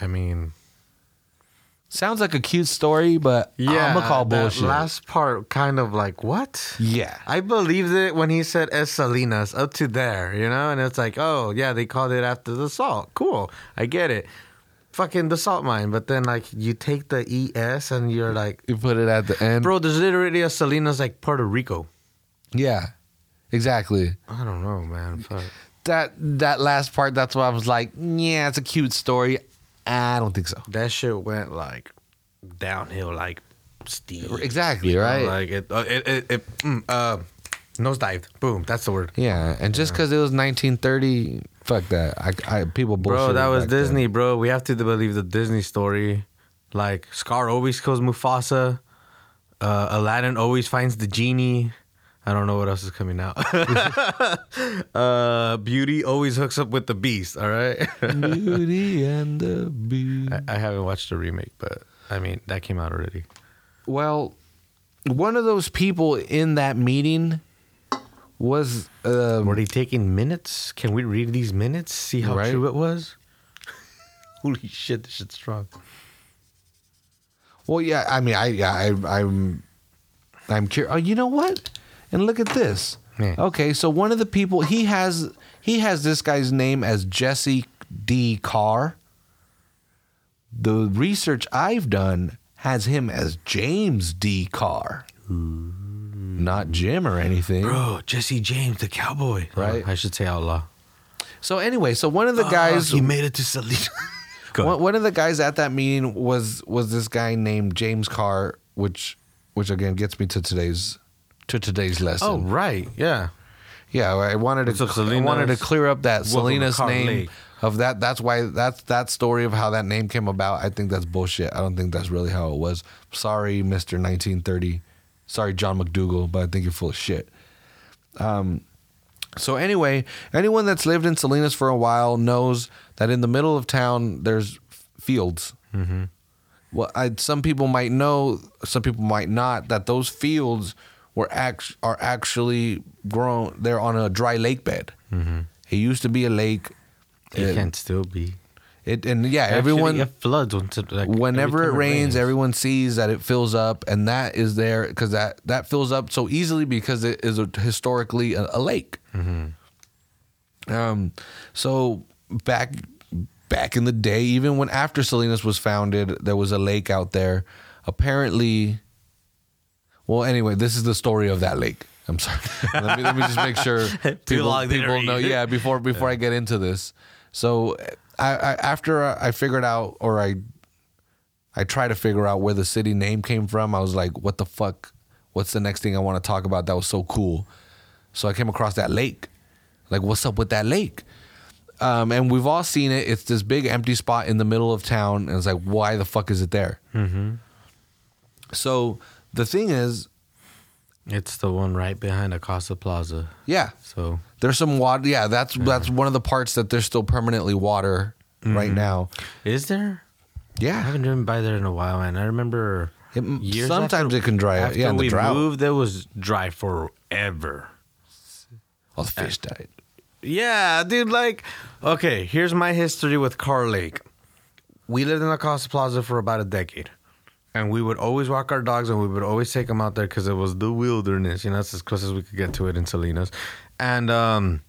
I mean, Sounds like a cute story, but yeah, I'm gonna call bullshit. last part kind of like what? yeah, I believed it when he said Es Salinas up to there, you know, and it's like, oh yeah, they called it after the salt. Cool, I get it. Fucking the salt mine, but then like you take the es and you're like, you put it at the end, bro, there's literally a Salinas like Puerto Rico. Yeah, exactly. I don't know, man. Fuck. That that last part, that's why I was like, yeah, it's a cute story. I don't think so. That shit went like downhill, like steep. Exactly right. Like it, uh, it, it, it mm, uh, nosedived. Boom. That's the word. yeah, and just because it was 1930, fuck that. I, I people bullshit. Bro, that was back then. Disney, bro. We have to believe the Disney story. Like Scar always kills Mufasa. Uh, Aladdin always finds the genie. I don't know what else is coming out. uh, Beauty always hooks up with the Beast. All right. Beauty and the Beast. I, I haven't watched the remake, but I mean that came out already. Well, one of those people in that meeting was um, Were they taking minutes? Can we read these minutes? See how Right. true it was. Holy shit, this shit's strong. Well, yeah. I mean, I, I, I'm, I'm curious. Oh, you know what? And look at this. Yeah. Okay, so one of the people he has, he has this guy's name as Jesse D. Carr. The research I've done has him as James D. Carr, not Jim or anything. Bro, Jesse James, the cowboy. Right. Oh, I should say outlaw. So anyway, so one of the ah, guys, he made it to Salina. One, one of the guys at that meeting was was this guy named James Carr, which which again gets me to today's to today's lesson. Oh, right. Yeah. Yeah, I wanted to. So I wanted to clear up that Salinas name Lake. of that. That's why that's that story of how that name came about. I think that's bullshit. I don't think that's really how it was. Sorry, Mister 1930. Sorry, John McDougal, but I think you're full of shit. Um, so anyway, anyone that's lived in Salinas for a while knows that in the middle of town there's fields. Mm-hmm. Well, I, some people might know, some people might not, that those fields were act, are actually grown. They're on a dry lake bed. Mm-hmm. It used to be a lake. It It- can still be. It and yeah, Actually, everyone it floods like, whenever it time rains, everyone sees that it fills up, and that is there because that that fills up so easily because it is a, historically a, a lake. Um, so back back in the day, even when after Salinas was founded, there was a lake out there. Apparently, well, anyway, this is the story of that lake. I'm sorry. let, me, let me just make sure people, people know. Yeah, before before I get into this. So I, I after I figured out or I I try to figure out where the city name came from. I was like, what the fuck? What's the next thing I want to talk about that was so cool? So I came across that lake. Like, what's up with that lake? Um, and we've all seen it. It's this big empty spot in the middle of town. And it's like, why the fuck is it there? Mm-hmm. So the thing is, It's the one right behind Acosta Plaza. yeah, So there's some water. Yeah, that's that's one of the parts that there's still permanently water right mm-hmm. now. is there? Yeah. I haven't driven by there in a while, man. I remember It- sometimes after- it can dry out. After Yeah, we drought. moved, there was dry forever. all the fish uh, died. Yeah, dude. Like, okay, here's my history with Carr Lake. We lived in Acosta Plaza for about a decade, and we would always walk our dogs, and we would always take them out there because it was the wilderness. You know, that's as close as we could get to it in Salinas, and um,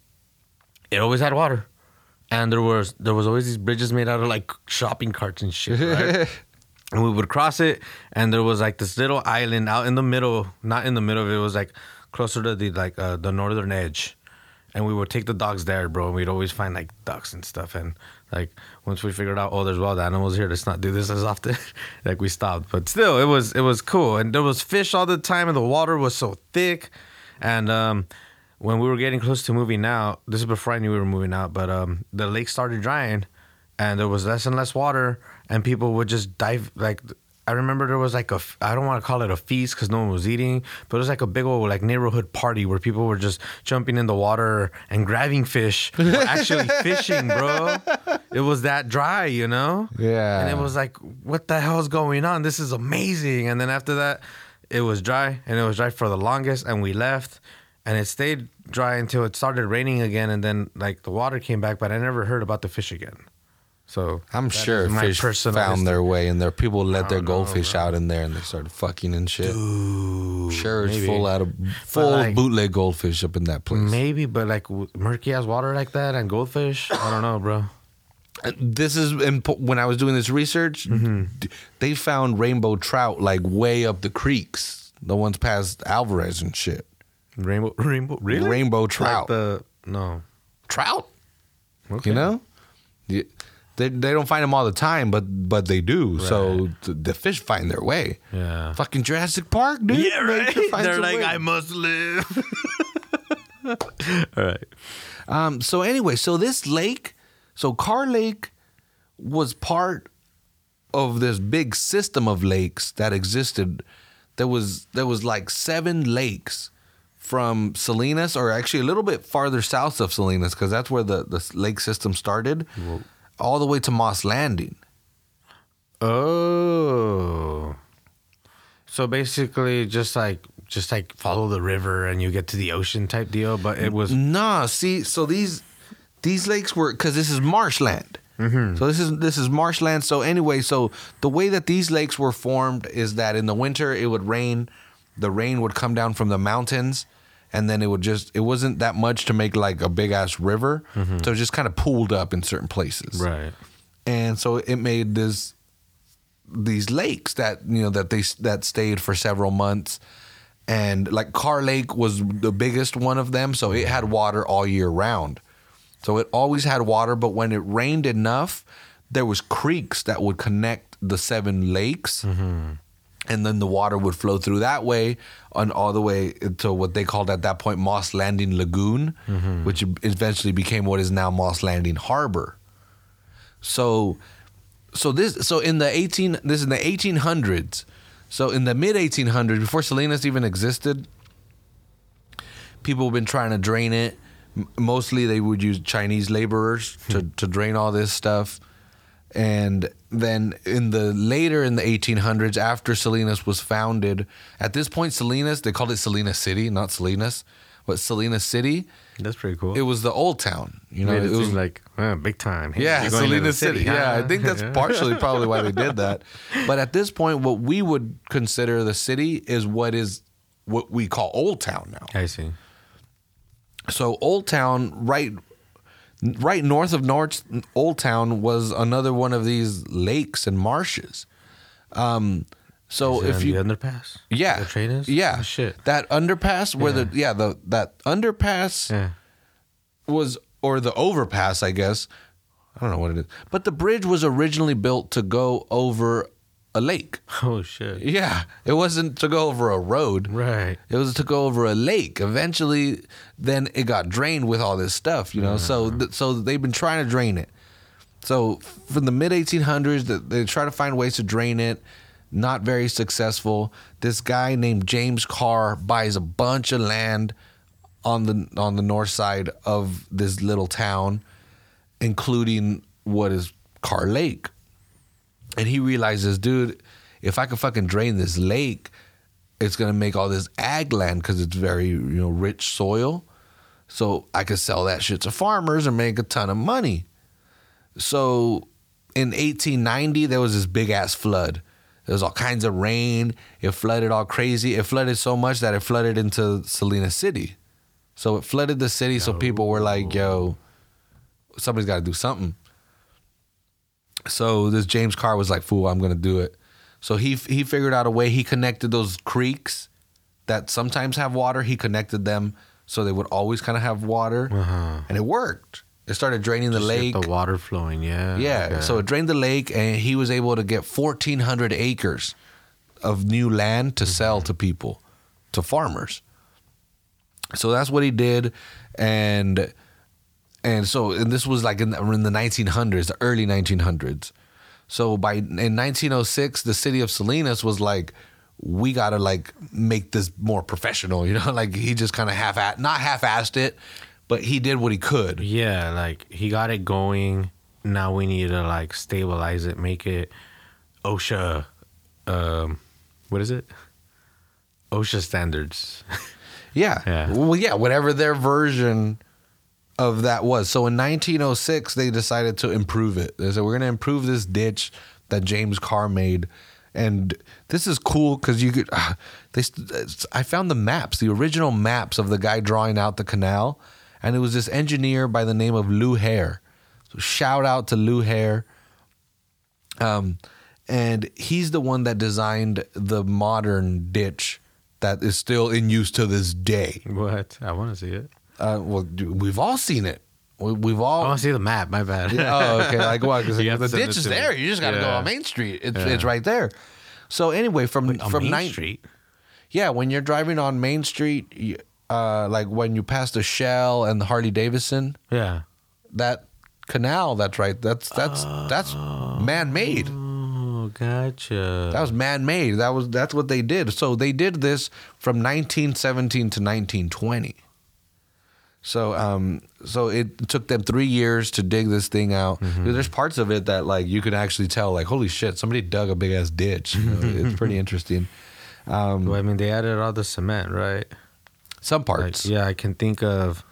it always had water, and there was there was always these bridges made out of like shopping carts and shit. Right? and we would cross it and there was like this little island out in the middle not in the middle of it, it was like closer to the like uh, the northern edge and we would take the dogs there bro and we'd always find like ducks and stuff and like once we figured out oh there's wild animals here let's not do this as often. Like we stopped. But still it was it was cool. And there was fish all the time and the water was so thick. And um when we were getting close to moving out this is before i knew we were moving out but um the lake started drying and there was less and less water and people would just dive like i remember there was like a I don't want to call it a feast because no one was eating but it was like a big old like neighborhood party where people were just jumping in the water and grabbing fish. Actually fishing bro it was that dry you know Yeah. and it was like what the hell is going on this is amazing and then after that it was dry and it was dry for the longest and we left and it stayed dry until it started raining again and then like the water came back but i never heard about the fish again so I'm sure fish found history. their way in there. People let their don't know, goldfish out in there and they started fucking and shit. Dude, sure, it's maybe. full out of full like- bootleg goldfish up in that place. maybe but like murky ass water like that and goldfish i don't know bro This is impo- when I was doing this research. Mm-hmm. d- They found rainbow trout like way up the creeks, the ones past Alvarez and shit. rainbow rainbow really Rainbow Like trout, the no trout. okay. You know, they they don't find them all the time, but but they do. So th- the fish find their way. yeah Fucking Jurassic Park, dude. yeah right they're like way. i must live all right Um, so anyway, so this lake, so Carr Lake was part of this big system of lakes that existed. There was there was like seven lakes from Salinas, or actually a little bit farther south of Salinas, because that's where the, the lake system started, all the way to Moss Landing. Oh. So basically just like just like follow the river and you get to the ocean type deal, but it was Nah, see, so these these lakes were because this is marshland. Mm-hmm. So this is this is marshland. So anyway, so the way that these lakes were formed is that in the winter it would rain, the rain would come down from the mountains, and then it would just it wasn't that much to make like a big ass river. Mm-hmm. So it just kind of pooled up in certain places right. and so it made this these lakes that you know that they that stayed for several months and like Carr Lake was the biggest one of them so it had water all year round so it always had water but when it rained enough there was creeks that would connect the seven lakes mm-hmm. and then the water would flow through that way and all the way to what they called at that point Moss Landing Lagoon, mm-hmm. which eventually became what is now Moss Landing Harbor. So, so this so in the eighteen this is in the eighteen hundreds. So in the mid eighteen hundreds, before Salinas even existed, people have been trying to drain it. Mostly, they would use Chinese laborers to, to drain all this stuff. And then in the later in the 1800s, after Salinas was founded, at this point, Salinas they called it Salinas City, not Salinas, but Salinas City. That's pretty cool. It was the old town, you know. Made it, it was like uh, big time. Hey, yeah, you're going to the Salinas City. Yeah, I think that's partially probably why they did that. But at this point, what we would consider the city is what is what we call Old Town now. I see. So Old Town, right, right north of North Old Town, was another one of these lakes and marshes. Um, so if you, the underpass, yeah, the train is, yeah, Oh, shit, that underpass where the yeah the that underpass yeah. was or the overpass, I guess. I don't know what it is, but the bridge was originally built to go over a lake. Oh shit, Yeah, it wasn't to go over a road. right. It was to go over a lake. Eventually, then it got drained with all this stuff, you know. So, mm-hmm. th- so they've been trying to drain it. So, from the mid 1800s, th- they try to find ways to drain it. Not very successful. This guy named James Carr buys a bunch of land on the on the north side of this little town, including what is Carr Lake. And he realizes, dude, if I could fucking drain this lake, it's gonna make all this ag land because it's very you know rich soil. So I could sell that shit to farmers and make a ton of money. So in 1890, there was this big ass flood. There was all kinds of rain. It flooded all crazy. It flooded so much that it flooded into Salina City. So it flooded the city. So people were like, yo, somebody's got to do something. So this James Carr was like, "Fool, I'm gonna do it." So he he figured out a way. He connected those creeks that sometimes have water. He connected them so they would always kind of have water, Uh-huh. and it worked. It started draining the Just lake. get the water flowing. Yeah, yeah, okay. so it drained the lake, and he was able to get 1,400 acres of new land to sell to people, to farmers. So that's what he did, and and so and this was like in the, in the 1900s, the early 1900s. So by in 1906, the city of Salinas was like, we gotta like make this more professional, you know. Like he just kind of half at not half-assed it, but he did what he could. yeah, like he got it going. Now we need to like stabilize it, make it OSHA. Um, what is it? OSHA standards. Yeah. Yeah. Well, yeah, whatever their version of that was. So in 1906, they decided to improve it. They said, we're going to improve this ditch that James Carr made. And this is cool because you could, ah, they, I found the maps, the original maps of the guy drawing out the canal. And it was this engineer by the name of Lou Hare. So shout out to Lou Hare. Um, and he's the one that designed the modern ditch that is still in use to this day. what? I want to see it. Uh, well, dude, we've all seen it. We, we've all. I want to see the map. My bad. oh, okay. Like what? 'Cause You have the ditch is to me. there. You just got to go on Main Street. It's Yeah. it's right there. So anyway, from On from Main nine, Street. yeah, when you're driving on Main Street, uh, like when you pass the Shell and the Harley Davidson, Yeah. that canal that's right. That's that's that's man made. Oh, gotcha. That was man made. That was that's what they did. So they did this from 1917 to 1920. So um so it took them 3 years to dig this thing out. There's parts of it that like you could actually tell like holy shit somebody dug a big ass ditch. You know, it's pretty interesting. Um well, I mean, they added all the cement, right? some Like, parts. yeah, I can think of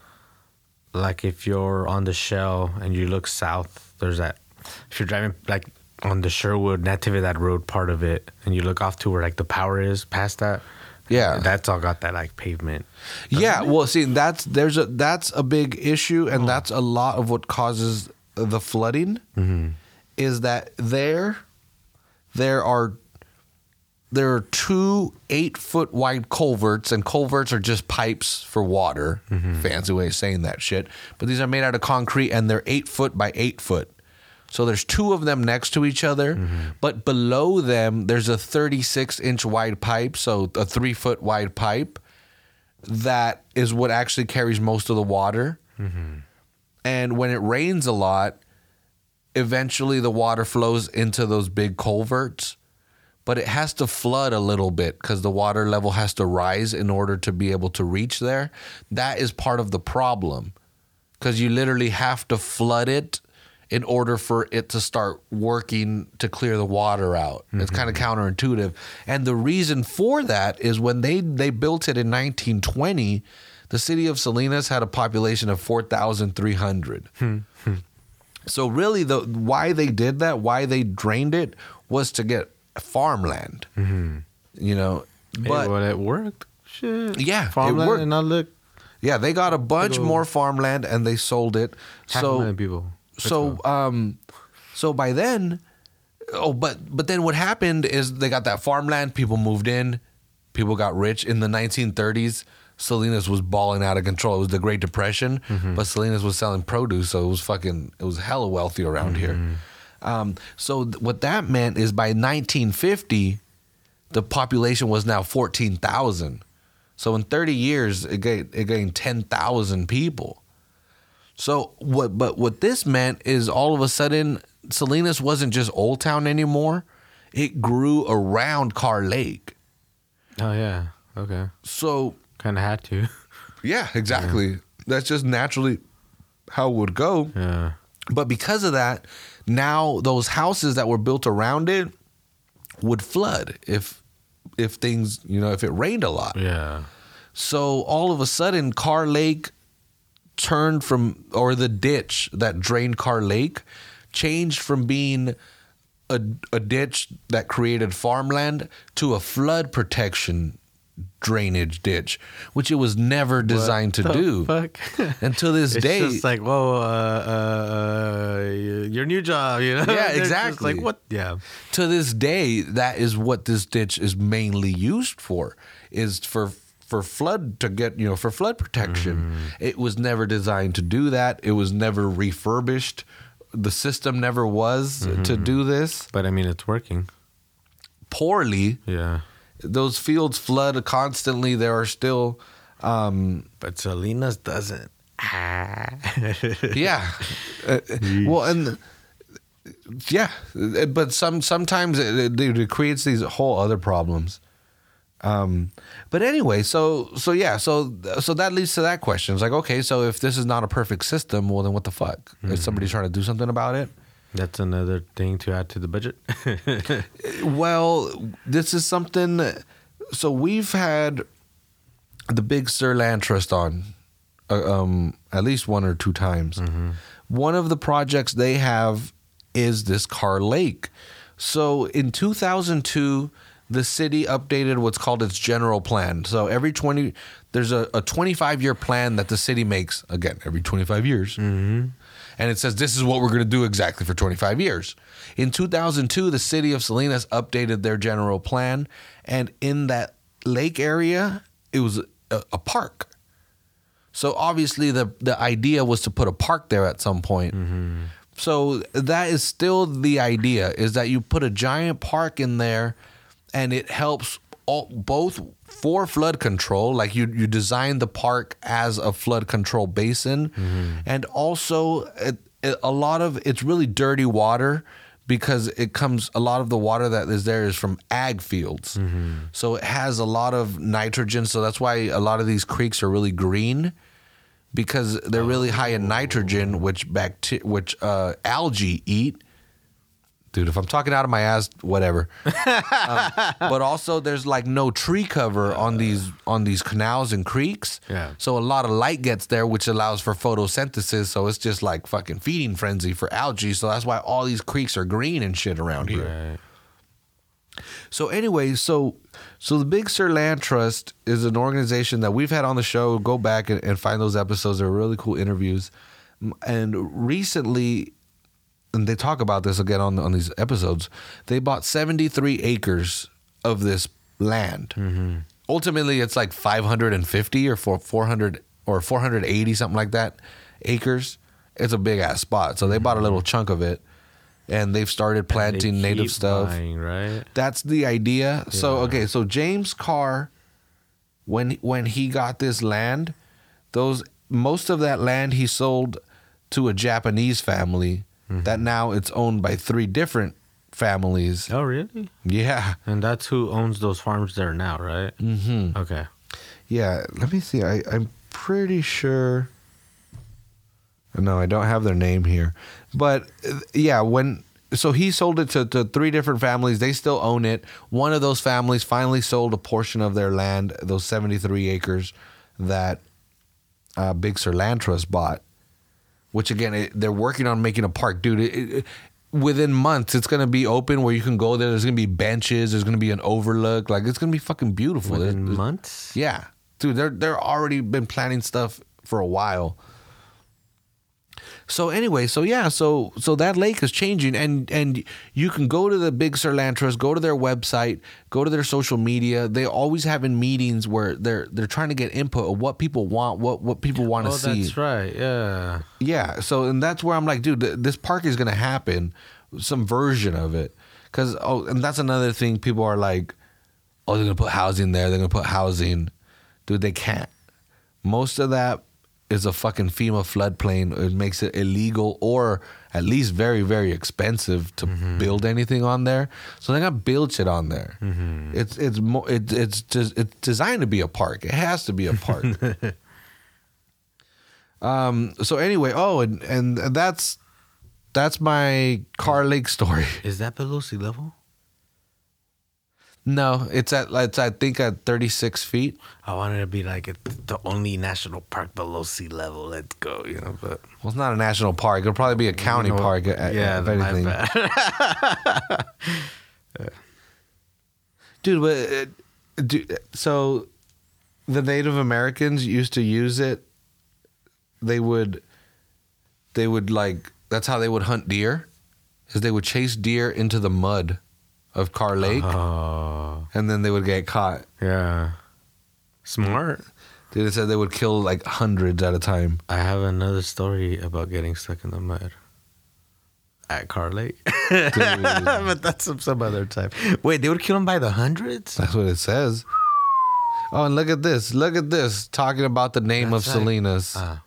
like if you're on the shell and you look south, there's that. If you're driving like on the Sherwood Natividad Road part of it, and you look off to where like the power is past that, Yeah. that's all got that like pavement. Yeah, well, see, that's there's a that's a big issue, and that's a lot of what causes the flooding. Mm-hmm. Is that there? There are there are two eight foot wide culverts, and culverts are just pipes for water. Mm-hmm. Fancy way of saying that shit. But these are made out of concrete, and they're eight foot by eight foot. So there's two of them next to each other, mm-hmm. but below them there's a 36 inch wide pipe, so a three foot wide pipe that is what actually carries most of the water. Mm-hmm. And when it rains a lot, eventually the water flows into those big culverts, but it has to flood a little bit because the water level has to rise in order to be able to reach there. That is part of the problem because you literally have to flood it in order for it to start working to clear the water out. It's mm-hmm. kind of counterintuitive. And the reason for that is when they, they built it in 1920, the city of Salinas had a population of 4,300. Hmm, hmm. So really, the why they did that, why they drained it, was to get farmland. Mm-hmm. You know, Hey, but well, it worked. Shit. Yeah, it farmland, worked. and look, yeah, they got a bunch more farmland and they sold it. half a so million people. So um so by then oh but but then what happened is they got that farmland people moved in people got rich in the 1930s Salinas was balling out of control. It was the Great Depression, Mm-hmm. but Salinas was selling produce, so it was fucking, it was hella wealthy around here. Mm-hmm. Um, so th- what that meant is by 1950, the population was now 14,000. So in 30 years, it gained, it gained 10,000 people. So what? But what this meant is all of a sudden, Salinas wasn't just Old Town anymore. It grew around Carr Lake. oh yeah, okay, So kind of had to. yeah, exactly. That's just naturally how it would go. yeah, But because of that, now those houses that were built around it would flood if if things you know if it rained a lot. yeah. So all of a sudden, Carr Lake turned from, or the ditch that drained Carr Lake changed from being a, a ditch that created farmland to a flood protection drainage ditch, which it was never designed to the do. fuck? And to this day It's day, just like, whoa, uh, uh, uh, your new job, you know? Yeah, exactly. like, what? Yeah. to this day, that is what this ditch is mainly used for, is for for flood to get you know for flood protection. It was never designed to do that. It was never refurbished. The system never was to do this But I mean, it's working. poorly. Yeah. Those fields flood constantly. There are still, um, But Salinas doesn't. yeah. Uh, well, and yeah, but some sometimes it, it, it creates these whole other problems. Um, but anyway, so so yeah, so so that leads to that question. It's like, okay, so if this is not a perfect system, well, then what the fuck? Is somebody trying to do something about it? That's another thing to add to the budget. Well, this is something. So we've had the Big Sur Land Trust on, uh, um, at least one or two times. One of the projects they have is this Carr Lake. So in 2002, the city updated what's called its general plan. So every 20, there's a, a 25 year plan that the city makes again every 25 years. Mm-hmm. And it says this is what we're going to do exactly for 25 years. In 2002, the city of Salinas updated their general plan. And in that lake area, it was a, a park. So obviously, the, the idea was to put a park there at some point. Mm-hmm. So that is still the idea is that you put a giant park in there and it helps all, both for flood control like you you design the park as a flood control basin and also it, it, a lot of it's really dirty water because it comes a lot of the water that is there is from ag fields so it has a lot of nitrogen so that's why a lot of these creeks are really green because they're really high in nitrogen, which bacteria, which uh, algae eat. Dude, if I'm talking out of my ass, whatever. um, but also, there's like no tree cover on these on these canals and creeks. Yeah. So a lot of light gets there, which allows for photosynthesis. So it's just like fucking feeding frenzy for algae. So that's why all these creeks are green and shit around here. Right. So anyway, so so the Big Sur Land Trust is an organization that we've had on the show. Go back and, and find those episodes. They're really cool interviews. And recently, and they talk about this again on on these episodes. They bought seventy three acres of this land. Mm-hmm. Ultimately, it's like five hundred and fifty or four four hundred or four hundred eighty something like that acres. It's a big ass spot. So they bought a mm-hmm. little chunk of it and they've started They planting native stuff. buying, right? That's the idea. So okay, so James Carr, when when he got this land, those most of that land he sold to a Japanese family Mm-hmm. that now it's owned by three different families. Oh, really? Yeah, And that's who owns those farms there now, right? Mm-hmm. Okay. yeah. Let me see. I I'm pretty sure. No, I don't have their name here, but yeah, when so he sold it to, to three different families. They still own it. One of those families finally sold a portion of their land, those 73 acres that uh, Big Sir Land Trust bought, which again, it, they're working on making a park. Dude, it, it, within months, it's going to be open where you can go there. There's going to be benches. There's going to be an overlook. Like, it's going to be fucking beautiful. Within there's- months? yeah, dude, they're they're already been planning stuff for a while. So anyway, so yeah, so so that lake is changing, and and you can go to the Big Sur Land Trust, go to their website, go to their social media. They always having meetings where they're they're trying to get input of what people want, what what people want to Oh, see. that's right. Yeah. Yeah. So, and that's where I'm like, dude, th- this park is going to happen, some version of it. Cause, oh, and that's another thing people are like, oh, they're going to put housing there. They're going to put housing. Dude, they can't. Most of that is a fucking FEMA floodplain. It makes it illegal or at least very, very expensive to build anything on there. So they're going to build shit on there. It's, it's, mo- it, it's just, it's designed to be a park. It has to be a park. Um. So anyway, oh, and and that's that's my Carr Lake story. Is that below sea level? No, it's at it's I think at thirty six feet. I wanted to be like the only national park below sea level. Let's go, you know. But Well, it's not a national park. It'll probably be a county You know, park. At, yeah, if anything, bad. dude. But uh, dude, so the Native Americans used to use it. They would, they would like that's how they would hunt deer, is they would chase deer into the mud of Carr Lake, Oh, and then they would get caught. yeah. Smart. Dude, it said they would kill like hundreds at a time. I have another story about getting stuck in the mud at Carr Lake, but that's some, some other time. Wait, they would kill them by the hundreds? That's what it says. Oh, and look at this. Look at this. Talking about the name That's of like- Salinas. Ah.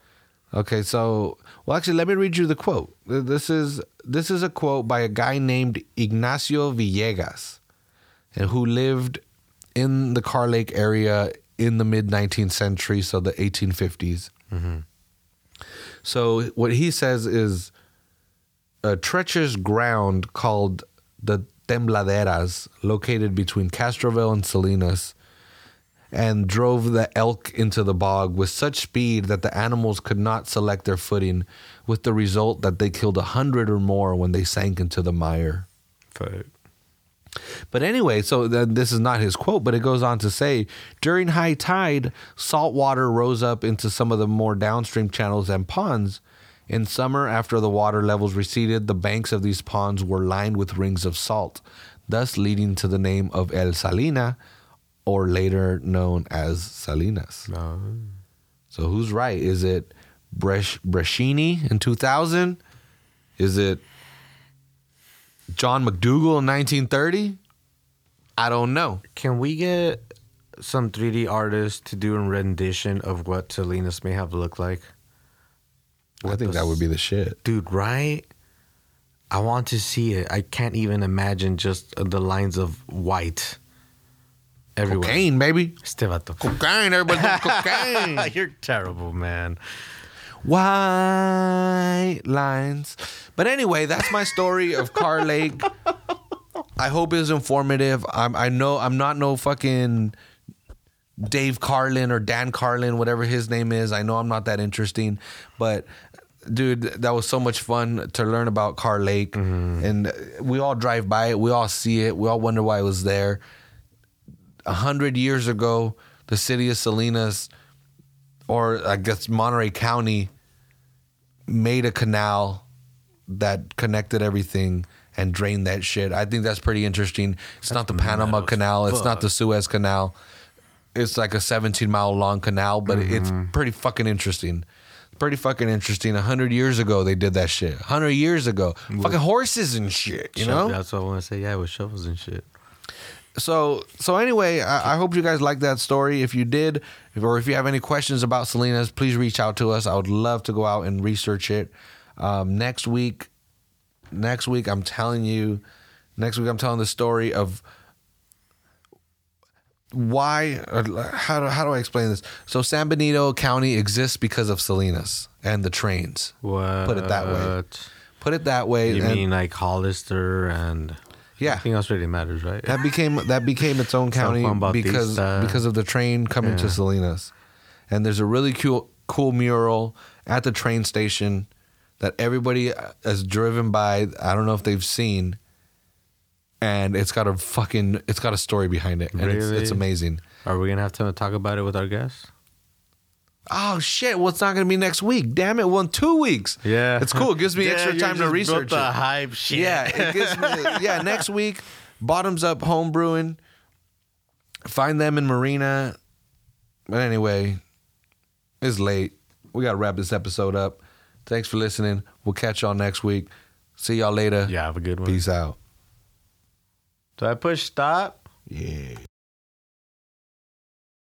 Okay, so well actually let me read you the quote. This is this is a quote by a guy named Ignacio Villegas and who lived in the Carr Lake area in the mid 19th century, so the 1850s. Mm-hmm. So what he says is a treacherous ground called the Tembladeras, located between Castroville and Salinas, and drove the elk into the bog with such speed that the animals could not select their footing, with the result that they killed a hundred or more when they sank into the mire. Fuck. But anyway, so then this is not his quote, but it goes on to say during high tide, salt water rose up into some of the more downstream channels and ponds. In summer, after the water levels receded, the banks of these ponds were lined with rings of salt, thus leading to the name of El Salina, or later known as Salinas. No. So who's right? Is it Bresh, Breschini in 2000? Is it John McDougal in 1930? I don't know. Can we get some 3D artists to do a rendition of what Salinas may have looked like? I think that would be the shit. Dude, right? I want to see it. I can't even imagine just the lines of white everywhere. Cocaine, baby. Este vato. Cocaine. Everybody's doing cocaine. You're terrible, man. White lines. But anyway, that's my story of Carr Lake. I hope it's informative. I'm, I know I'm not no fucking Dave Carlin or Dan Carlin, whatever his name is. I know I'm not that interesting, but dude, that was so much fun to learn about Carr Lake. Mm-hmm. And we all drive by it, we all see it, we all wonder why it was there. A hundred years ago, the city of Salinas, or I guess Monterey County, made a canal that connected everything and drained that shit. I think that's pretty interesting. It's not the Panama Canal. It's not the Suez Canal. It's like a 17 mile long canal, but mm-hmm. it's pretty fucking interesting. Pretty fucking interesting. A hundred years ago they did that shit. A hundred years ago, fucking horses and shit. You know. That's what I want to say. Yeah, with shovels and shit. So so anyway I, I hope you guys liked that story. If you did if, or if you have any questions about salinas please reach out to us. I would love to go out and research it. Um, next week next week i'm telling you next week i'm telling the story of why how do, how do i explain this? So san benito county exists because of salinas and the trains. What? Put it that way. put it that way You and mean like Hollister and Yeah. Nothing else really matters, right? that became that became its own county because because of the train coming to Salinas. And there's a really cool cool mural at the train station that everybody uh, has driven by. I don't know if they've seen. And it's got a fucking it's got a story behind it. And it's, it's amazing. Are we gonna have time to talk about it with our guests? Oh shit, well it's not gonna be next week. Damn it, well in two weeks. Yeah, It's cool. It gives me extra time to research The it. hype shit. Yeah, it gives me yeah, next week, bottoms up home brewing. Find them in Marina. But anyway, it's late. We gotta wrap this episode up. Thanks for listening. We'll catch y'all next week. See y'all later. yeah. Have a good one. Peace out. Do I push stop? Yeah.